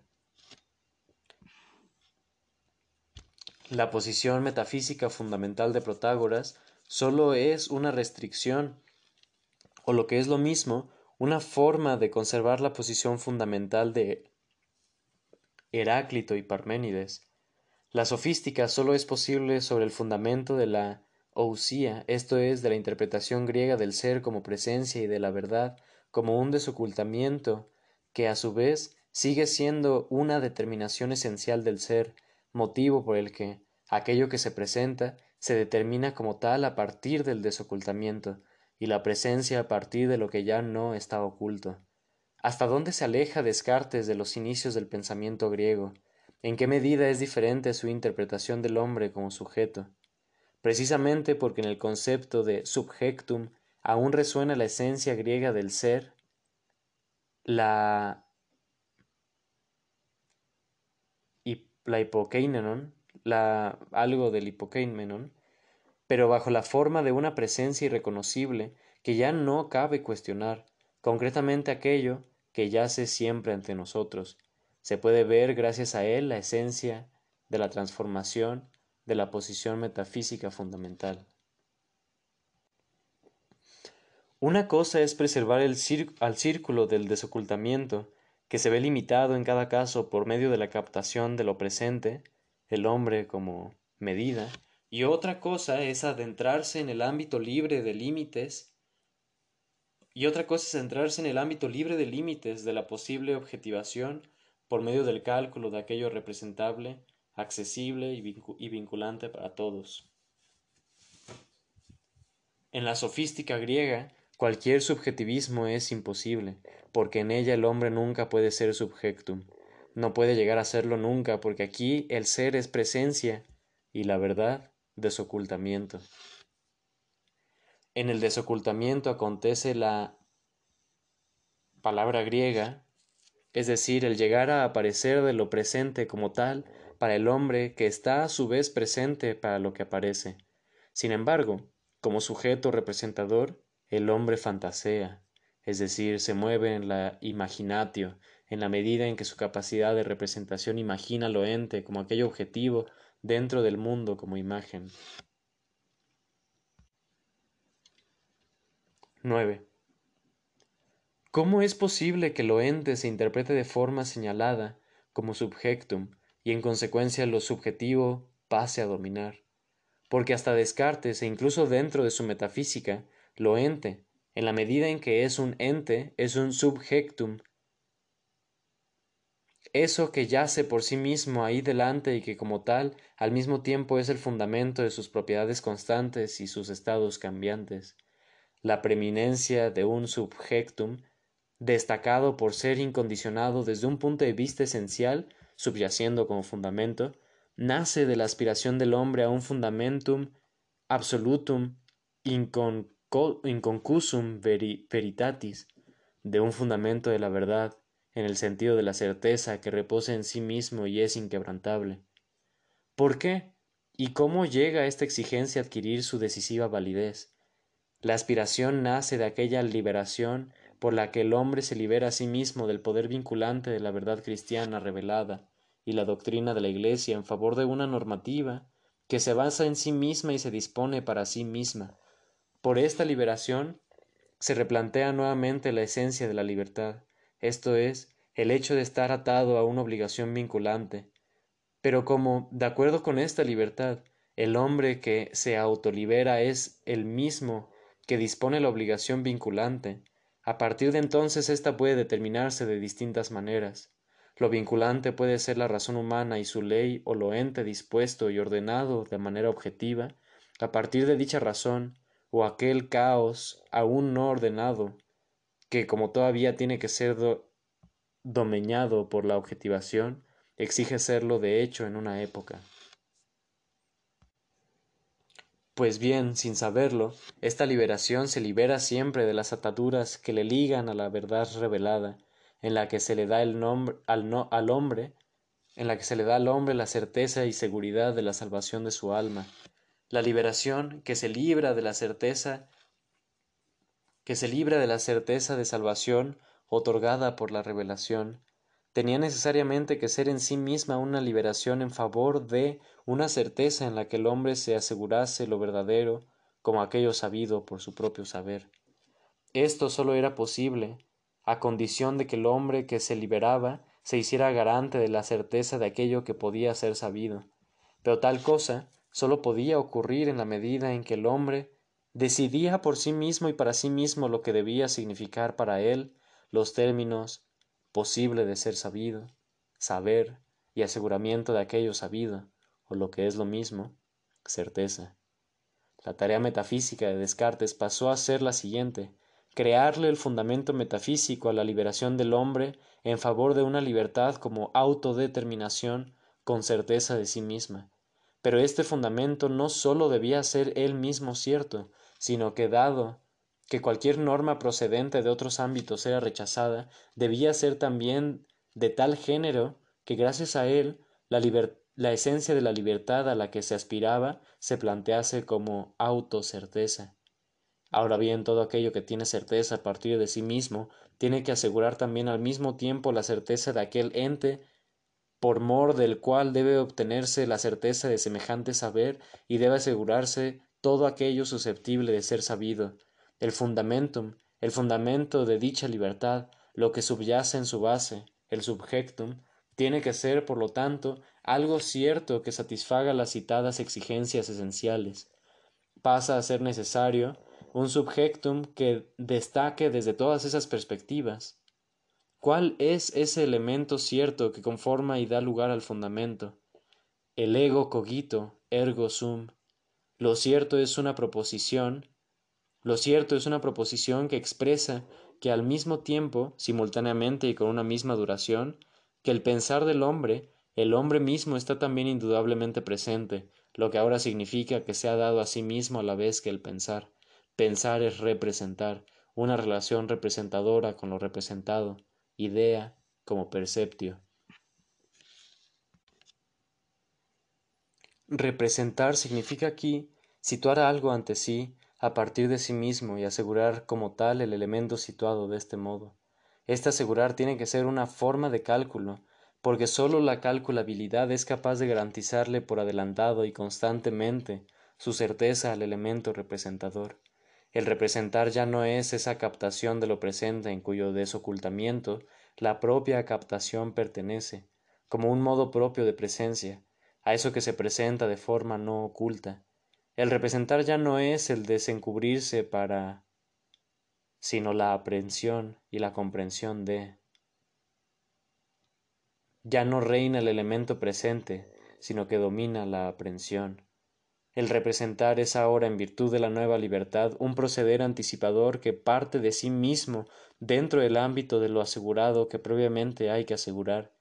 La posición metafísica fundamental de Protágoras sólo es una restricción, o lo que es lo mismo, una forma de conservar la posición fundamental de Heráclito y Parménides, la sofística sólo es posible sobre el fundamento de la ousía, esto es, de la interpretación griega del ser como presencia y de la verdad como un desocultamiento, que a su vez sigue siendo una determinación esencial del ser, motivo por el que aquello que se presenta se determina como tal a partir del desocultamiento, y la presencia a partir de lo que ya no está oculto. ¿Hasta dónde se aleja Descartes de los inicios del pensamiento griego? ¿En qué medida es diferente su interpretación del hombre como sujeto? Precisamente porque en el concepto de subjectum aún resuena la esencia griega del ser, la, la la, algo del hipokeimenon, pero bajo la forma de una presencia irreconocible que ya no cabe cuestionar, concretamente aquello que yace siempre ante nosotros, se puede ver gracias a él la esencia de la transformación de la posición metafísica fundamental. Una cosa es preservar el al círculo del desocultamiento, que se ve limitado en cada caso por medio de la captación de lo presente, el hombre como medida, y otra cosa es adentrarse en el ámbito libre de límites, y otra cosa es adentrarse en el ámbito libre de límites de la posible objetivación por medio del cálculo de aquello representable, accesible y vinculante para todos. En la sofística griega, cualquier subjetivismo es imposible, porque en ella el hombre nunca puede ser subjectum, no puede llegar a serlo nunca, porque aquí el ser es presencia y la verdad desocultamiento. En el desocultamiento acontece la palabra griega es decir, el llegar a aparecer de lo presente como tal para el hombre que está a su vez presente para lo que aparece. Sin embargo, como sujeto representador, el hombre fantasea, es decir, se mueve en la imaginatio, en la medida en que su capacidad de representación imagina lo ente como aquello objetivo dentro del mundo como imagen. 9. ¿Cómo es posible que lo ente se interprete de forma señalada como subjectum y en consecuencia lo subjetivo pase a dominar? Porque hasta Descartes e incluso dentro de su metafísica, lo ente, en la medida en que es un ente, es un subjectum. Eso que yace por sí mismo ahí delante y que como tal al mismo tiempo es el fundamento de sus propiedades constantes y sus estados cambiantes. La preeminencia de un subjectum destacado por ser incondicionado desde un punto de vista esencial, subyaciendo como fundamento, nace de la aspiración del hombre a un fundamentum absolutum inconcusum veritatis, de un fundamento de la verdad, en el sentido de la certeza que reposa en sí mismo y es inquebrantable. ¿Por qué? ¿Y cómo llega esta exigencia a adquirir su decisiva validez? La aspiración nace de aquella liberación por la que el hombre se libera a sí mismo del poder vinculante de la verdad cristiana revelada y la doctrina de la Iglesia en favor de una normativa que se basa en sí misma y se dispone para sí misma. Por esta liberación se replantea nuevamente la esencia de la libertad, esto es, el hecho de estar atado a una obligación vinculante. Pero como, de acuerdo con esta libertad, el hombre que se autolibera es el mismo que dispone la obligación vinculante, a partir de entonces ésta puede determinarse de distintas maneras. Lo vinculante puede ser la razón humana y su ley o lo ente dispuesto y ordenado de manera objetiva, a partir de dicha razón, o aquel caos aún no ordenado, que como todavía tiene que ser domeñado por la objetivación, exige serlo de hecho en una época. Pues bien, sin saberlo, esta liberación se libera siempre de las ataduras que le ligan a la verdad revelada, en la que se le da el nombre al, al hombre, en la que se le da al hombre la certeza y seguridad de la salvación de su alma, la liberación que se libra de la certeza que se libra de la certeza de salvación otorgada por la revelación, tenía necesariamente que ser en sí misma una liberación en favor de una certeza en la que el hombre se asegurase lo verdadero como aquello sabido por su propio saber. Esto sólo era posible a condición de que el hombre que se liberaba se hiciera garante de la certeza de aquello que podía ser sabido. Pero tal cosa sólo podía ocurrir en la medida en que el hombre decidía por sí mismo y para sí mismo lo que debía significar para él los términos posible de ser sabido, saber y aseguramiento de aquello sabido, o lo que es lo mismo, certeza. La tarea metafísica de Descartes pasó a ser la siguiente crearle el fundamento metafísico a la liberación del hombre en favor de una libertad como autodeterminación con certeza de sí misma. Pero este fundamento no sólo debía ser él mismo cierto, sino que dado que cualquier norma procedente de otros ámbitos era rechazada, debía ser también de tal género que gracias a él la, la esencia de la libertad a la que se aspiraba se plantease como autocerteza. Ahora bien, todo aquello que tiene certeza a partir de sí mismo tiene que asegurar también al mismo tiempo la certeza de aquel ente por mor del cual debe obtenerse la certeza de semejante saber y debe asegurarse todo aquello susceptible de ser sabido, el fundamentum, el fundamento de dicha libertad, lo que subyace en su base, el subjectum, tiene que ser, por lo tanto, algo cierto que satisfaga las citadas exigencias esenciales. Pasa a ser necesario un subjectum que destaque desde todas esas perspectivas. ¿Cuál es ese elemento cierto que conforma y da lugar al fundamento? El ego cogito, ergo sum. Lo cierto es una proposición lo cierto es una proposición que expresa que al mismo tiempo, simultáneamente y con una misma duración, que el pensar del hombre, el hombre mismo está también indudablemente presente, lo que ahora significa que se ha dado a sí mismo a la vez que el pensar. Pensar es representar, una relación representadora con lo representado, idea como perceptio. Representar significa aquí situar algo ante sí a partir de sí mismo y asegurar como tal el elemento situado de este modo. Este asegurar tiene que ser una forma de cálculo, porque sólo la calculabilidad es capaz de garantizarle por adelantado y constantemente su certeza al elemento representador. El representar ya no es esa captación de lo presente en cuyo desocultamiento la propia captación pertenece, como un modo propio de presencia, a eso que se presenta de forma no oculta, el representar ya no es el desencubrirse para sino la aprehensión y la comprensión de. Ya no reina el elemento presente, sino que domina la aprehensión. El representar es ahora, en virtud de la nueva libertad, un proceder anticipador que parte de sí mismo dentro del ámbito de lo asegurado que previamente hay que asegurar.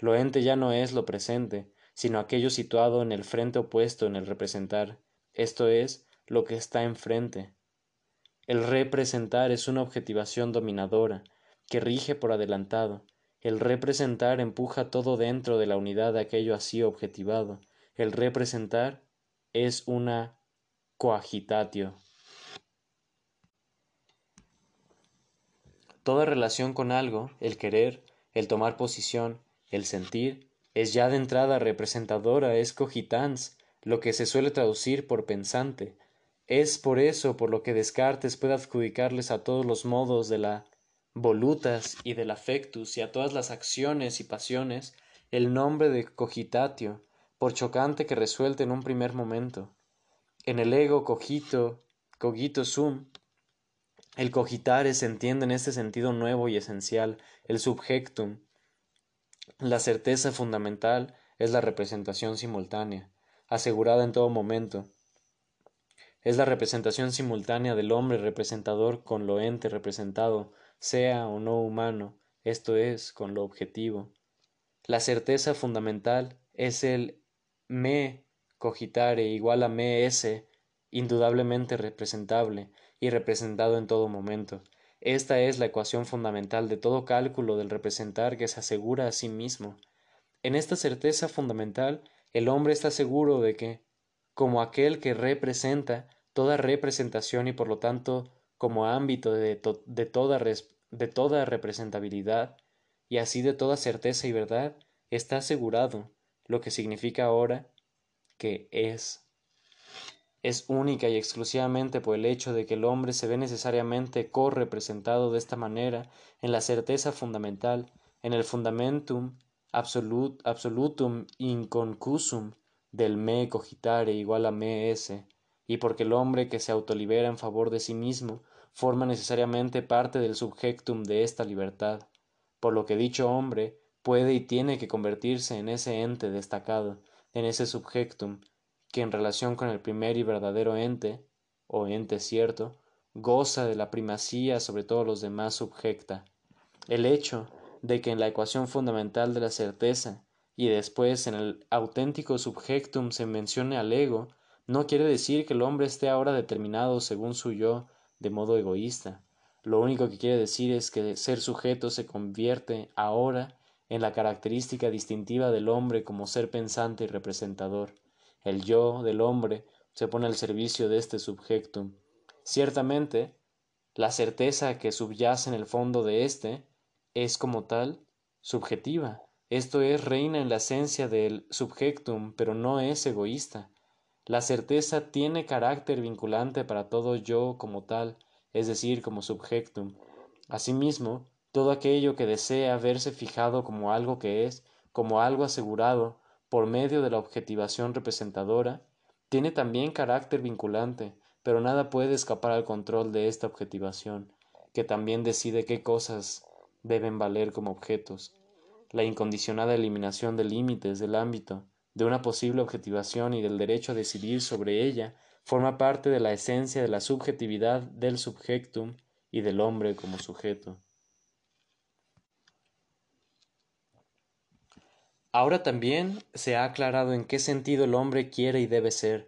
Lo ente ya no es lo presente, sino aquello situado en el frente opuesto en el representar, esto es, lo que está enfrente. El representar es una objetivación dominadora, que rige por adelantado. El representar empuja todo dentro de la unidad de aquello así objetivado. El representar es una coagitatio. Toda relación con algo, el querer, el tomar posición, el sentir, es ya de entrada representadora, es cogitans, lo que se suele traducir por pensante. Es por eso por lo que Descartes puede adjudicarles a todos los modos de la volutas y del affectus y a todas las acciones y pasiones el nombre de cogitatio, por chocante que resuelte en un primer momento. En el ego cogito, cogito sum, el cogitare se entiende en este sentido nuevo y esencial, el subjectum. La certeza fundamental es la representación simultánea, asegurada en todo momento. Es la representación simultánea del hombre representador con lo ente representado, sea o no humano, esto es, con lo objetivo. La certeza fundamental es el me cogitare igual a me ese, indudablemente representable, y representado en todo momento. Esta es la ecuación fundamental de todo cálculo del representar que se asegura a sí mismo. En esta certeza fundamental, el hombre está seguro de que, como aquel que representa toda representación y por lo tanto como ámbito de, toda, de toda representabilidad, y así de toda certeza y verdad, está asegurado, lo que significa ahora que es es única y exclusivamente por el hecho de que el hombre se ve necesariamente correpresentado de esta manera en la certeza fundamental, en el fundamentum absolut, absolutum inconcusum del me cogitare igual a me ese, y porque el hombre que se autolibera en favor de sí mismo forma necesariamente parte del subjectum de esta libertad, por lo que dicho hombre puede y tiene que convertirse en ese ente destacado, en ese subjectum, que en relación con el primer y verdadero ente, o ente cierto, goza de la primacía sobre todos los demás subjecta. El hecho de que en la ecuación fundamental de la certeza y después en el auténtico subjectum se mencione al ego, no quiere decir que el hombre esté ahora determinado según su yo de modo egoísta. Lo único que quiere decir es que ser sujeto se convierte ahora en la característica distintiva del hombre como ser pensante y representador. El yo del hombre se pone al servicio de este subjectum. Ciertamente, la certeza que subyace en el fondo de éste es como tal subjetiva. Esto es reina en la esencia del subjectum, pero no es egoísta. La certeza tiene carácter vinculante para todo yo como tal, es decir, como subjectum. Asimismo, todo aquello que desea verse fijado como algo que es, como algo asegurado, por medio de la objetivación representadora, tiene también carácter vinculante, pero nada puede escapar al control de esta objetivación, que también decide qué cosas deben valer como objetos. La incondicionada eliminación de límites del ámbito de una posible objetivación y del derecho a decidir sobre ella forma parte de la esencia de la subjetividad del subjectum y del hombre como sujeto. Ahora también se ha aclarado en qué sentido el hombre quiere y debe ser,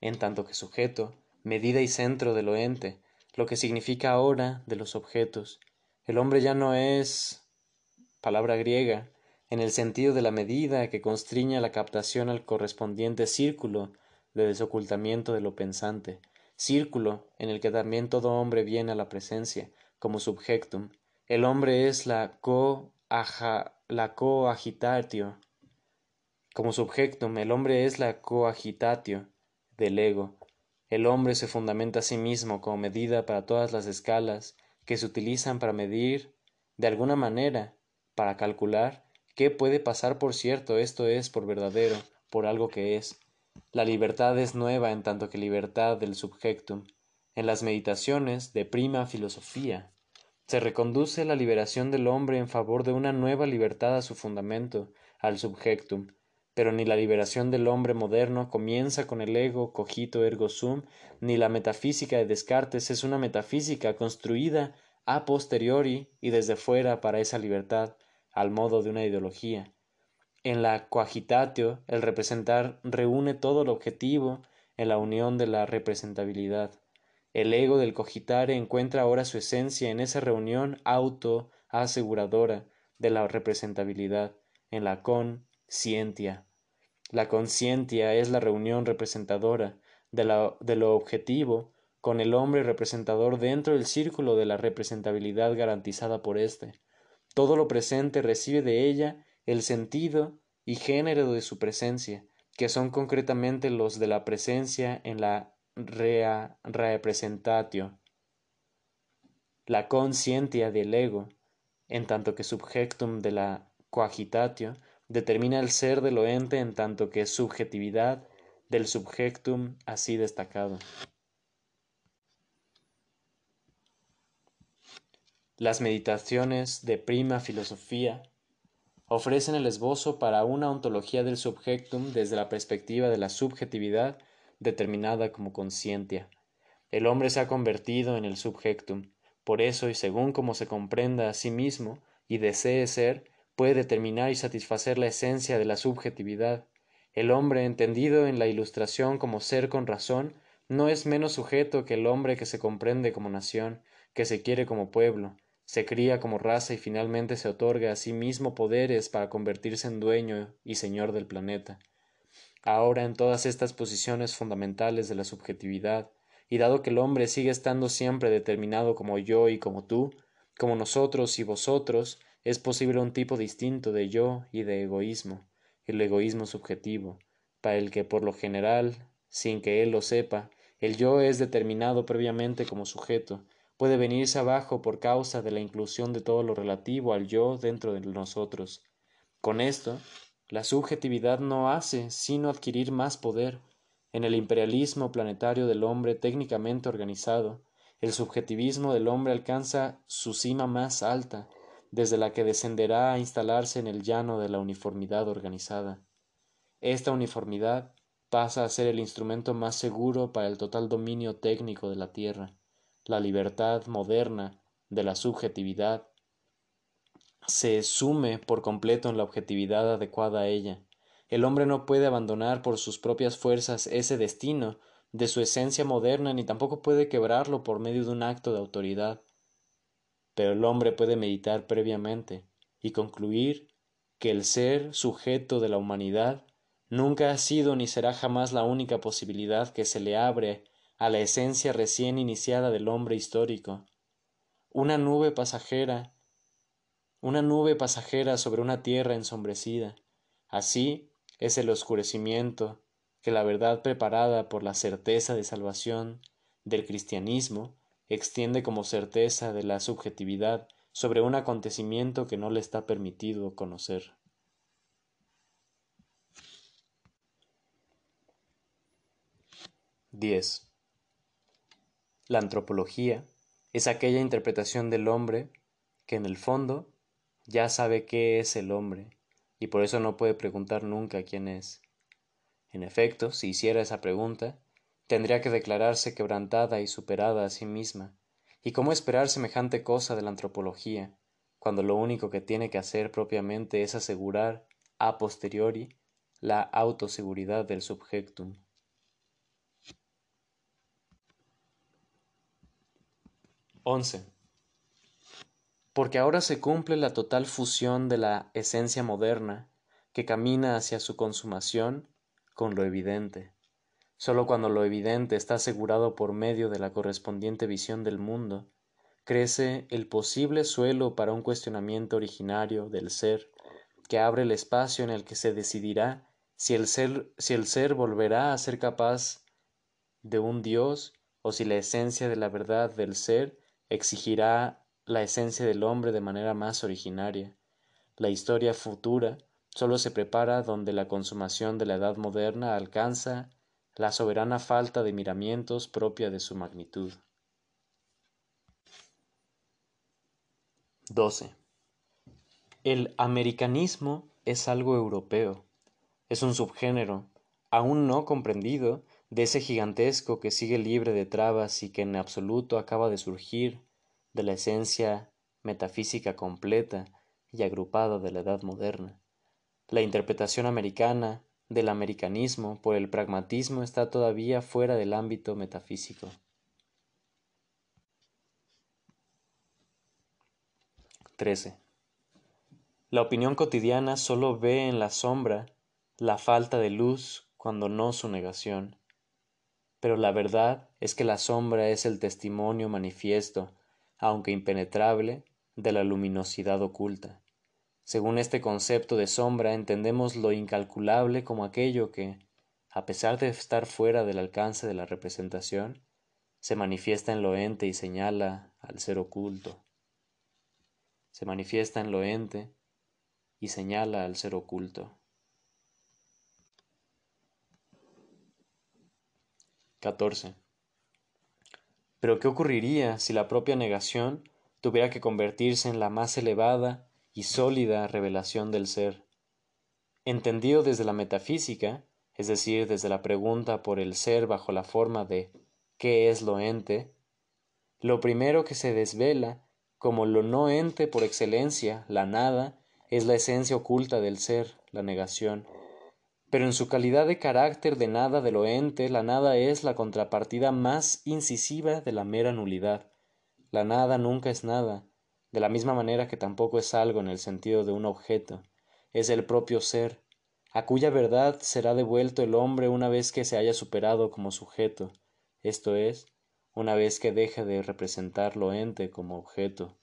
en tanto que sujeto, medida y centro de lo ente, lo que significa ahora de los objetos. El hombre ya no es palabra griega, en el sentido de la medida que constriña la captación al correspondiente círculo de desocultamiento de lo pensante, círculo en el que también todo hombre viene a la presencia, como subjectum. El hombre es la co la coagitatio como subjectum, el hombre es la coagitatio del ego. El hombre se fundamenta a sí mismo como medida para todas las escalas que se utilizan para medir, de alguna manera, para calcular qué puede pasar por cierto, esto es, por verdadero, por algo que es. La libertad es nueva en tanto que libertad del subjectum. En las meditaciones de prima filosofía se reconduce la liberación del hombre en favor de una nueva libertad a su fundamento, al subjectum, pero ni la liberación del hombre moderno comienza con el ego cogito ergo sum, ni la metafísica de Descartes es una metafísica construida a posteriori y desde fuera para esa libertad, al modo de una ideología. En la coagitatio, el representar reúne todo lo objetivo en la unión de la representabilidad. El ego del cogitare encuentra ahora su esencia en esa reunión auto aseguradora de la representabilidad, en la conscientia. La conscientia es la reunión representadora de, lo objetivo con el hombre representador dentro del círculo de la representabilidad garantizada por éste. Todo lo presente recibe de ella el sentido y género de su presencia, que son concretamente los de la presencia en la rea representatio. la conscientia del ego, en tanto que subjectum de la coagitatio, determina el ser de lo ente en tanto que subjetividad del subjectum así destacado. Las meditaciones de prima filosofía ofrecen el esbozo para una ontología del subjectum desde la perspectiva de la subjetividad determinada como conscientia. El hombre se ha convertido en el subjectum, por eso y según como se comprenda a sí mismo y desee ser, puede determinar y satisfacer la esencia de la subjetividad. El hombre, entendido en la ilustración como ser con razón, no es menos sujeto que el hombre que se comprende como nación, que se quiere como pueblo, se cría como raza y finalmente se otorga a sí mismo poderes para convertirse en dueño y señor del planeta. Ahora en todas estas posiciones fundamentales de la subjetividad, y dado que el hombre sigue estando siempre determinado como yo y como tú, como nosotros y vosotros, es posible un tipo distinto de yo y de egoísmo, el egoísmo subjetivo, para el que por lo general, sin que él lo sepa, el yo es determinado previamente como sujeto, puede venirse abajo por causa de la inclusión de todo lo relativo al yo dentro de nosotros. Con esto, la subjetividad no hace sino adquirir más poder. En el imperialismo planetario del hombre técnicamente organizado, el subjetivismo del hombre alcanza su cima más alta, desde la que descenderá a instalarse en el llano de la uniformidad organizada. Esta uniformidad pasa a ser el instrumento más seguro para el total dominio técnico de la Tierra la libertad moderna de la subjetividad se sume por completo en la objetividad adecuada a ella. El hombre no puede abandonar por sus propias fuerzas ese destino de su esencia moderna ni tampoco puede quebrarlo por medio de un acto de autoridad. Pero el hombre puede meditar previamente y concluir que el ser sujeto de la humanidad nunca ha sido ni será jamás la única posibilidad que se le abre a la esencia recién iniciada del hombre histórico. Una nube pasajera, una nube pasajera sobre una tierra ensombrecida. Así es el oscurecimiento que la verdad preparada por la certeza de salvación del cristianismo extiende como certeza de la subjetividad sobre un acontecimiento que no le está permitido conocer. 10. La antropología es aquella interpretación del hombre que en el fondo ya sabe qué es el hombre y por eso no puede preguntar nunca quién es. En efecto, si hiciera esa pregunta, tendría que declararse quebrantada y superada a sí misma. ¿Y cómo esperar semejante cosa de la antropología, cuando lo único que tiene que hacer propiamente es asegurar a posteriori la autoseguridad del subjectum? 11. Porque ahora se cumple la total fusión de la esencia moderna, que camina hacia su consumación con lo evidente. Sólo cuando lo evidente está asegurado por medio de la correspondiente visión del mundo, crece el posible suelo para un cuestionamiento originario del ser, que abre el espacio en el que se decidirá si el ser, si el ser volverá a ser capaz de un Dios o si la esencia de la verdad del ser exigirá la esencia del hombre de manera más originaria. La historia futura sólo se prepara donde la consumación de la edad moderna alcanza la soberana falta de miramientos propia de su magnitud. 12. El americanismo es algo europeo, es un subgénero, aún no comprendido, de ese gigantesco que sigue libre de trabas y que en absoluto acaba de surgir de la esencia metafísica completa y agrupada de la edad moderna. La interpretación americana del americanismo por el pragmatismo está todavía fuera del ámbito metafísico. 13. La opinión cotidiana sólo ve en la sombra la falta de luz cuando no su negación pero la verdad es que la sombra es el testimonio manifiesto, aunque impenetrable, de la luminosidad oculta. Según este concepto de sombra entendemos lo incalculable como aquello que, a pesar de estar fuera del alcance de la representación, se manifiesta en lo ente y señala al ser oculto. Se manifiesta en lo ente y señala al ser oculto. 14. Pero ¿qué ocurriría si la propia negación tuviera que convertirse en la más elevada y sólida revelación del ser? Entendido desde la metafísica, es decir, desde la pregunta por el ser bajo la forma de ¿qué es lo ente? Lo primero que se desvela, como lo no ente por excelencia, la nada, es la esencia oculta del ser, la negación. Pero en su calidad de carácter de nada de lo ente, la nada es la contrapartida más incisiva de la mera nulidad. La nada nunca es nada, de la misma manera que tampoco es algo en el sentido de un objeto, es el propio ser, a cuya verdad será devuelto el hombre una vez que se haya superado como sujeto, esto es, una vez que deje de representar lo ente como objeto.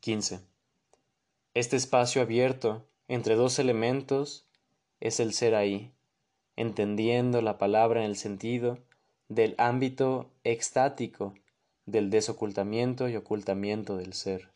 XV. Este espacio abierto entre dos elementos es el ser ahí, entendiendo la palabra en el sentido del ámbito extático del desocultamiento y ocultamiento del ser.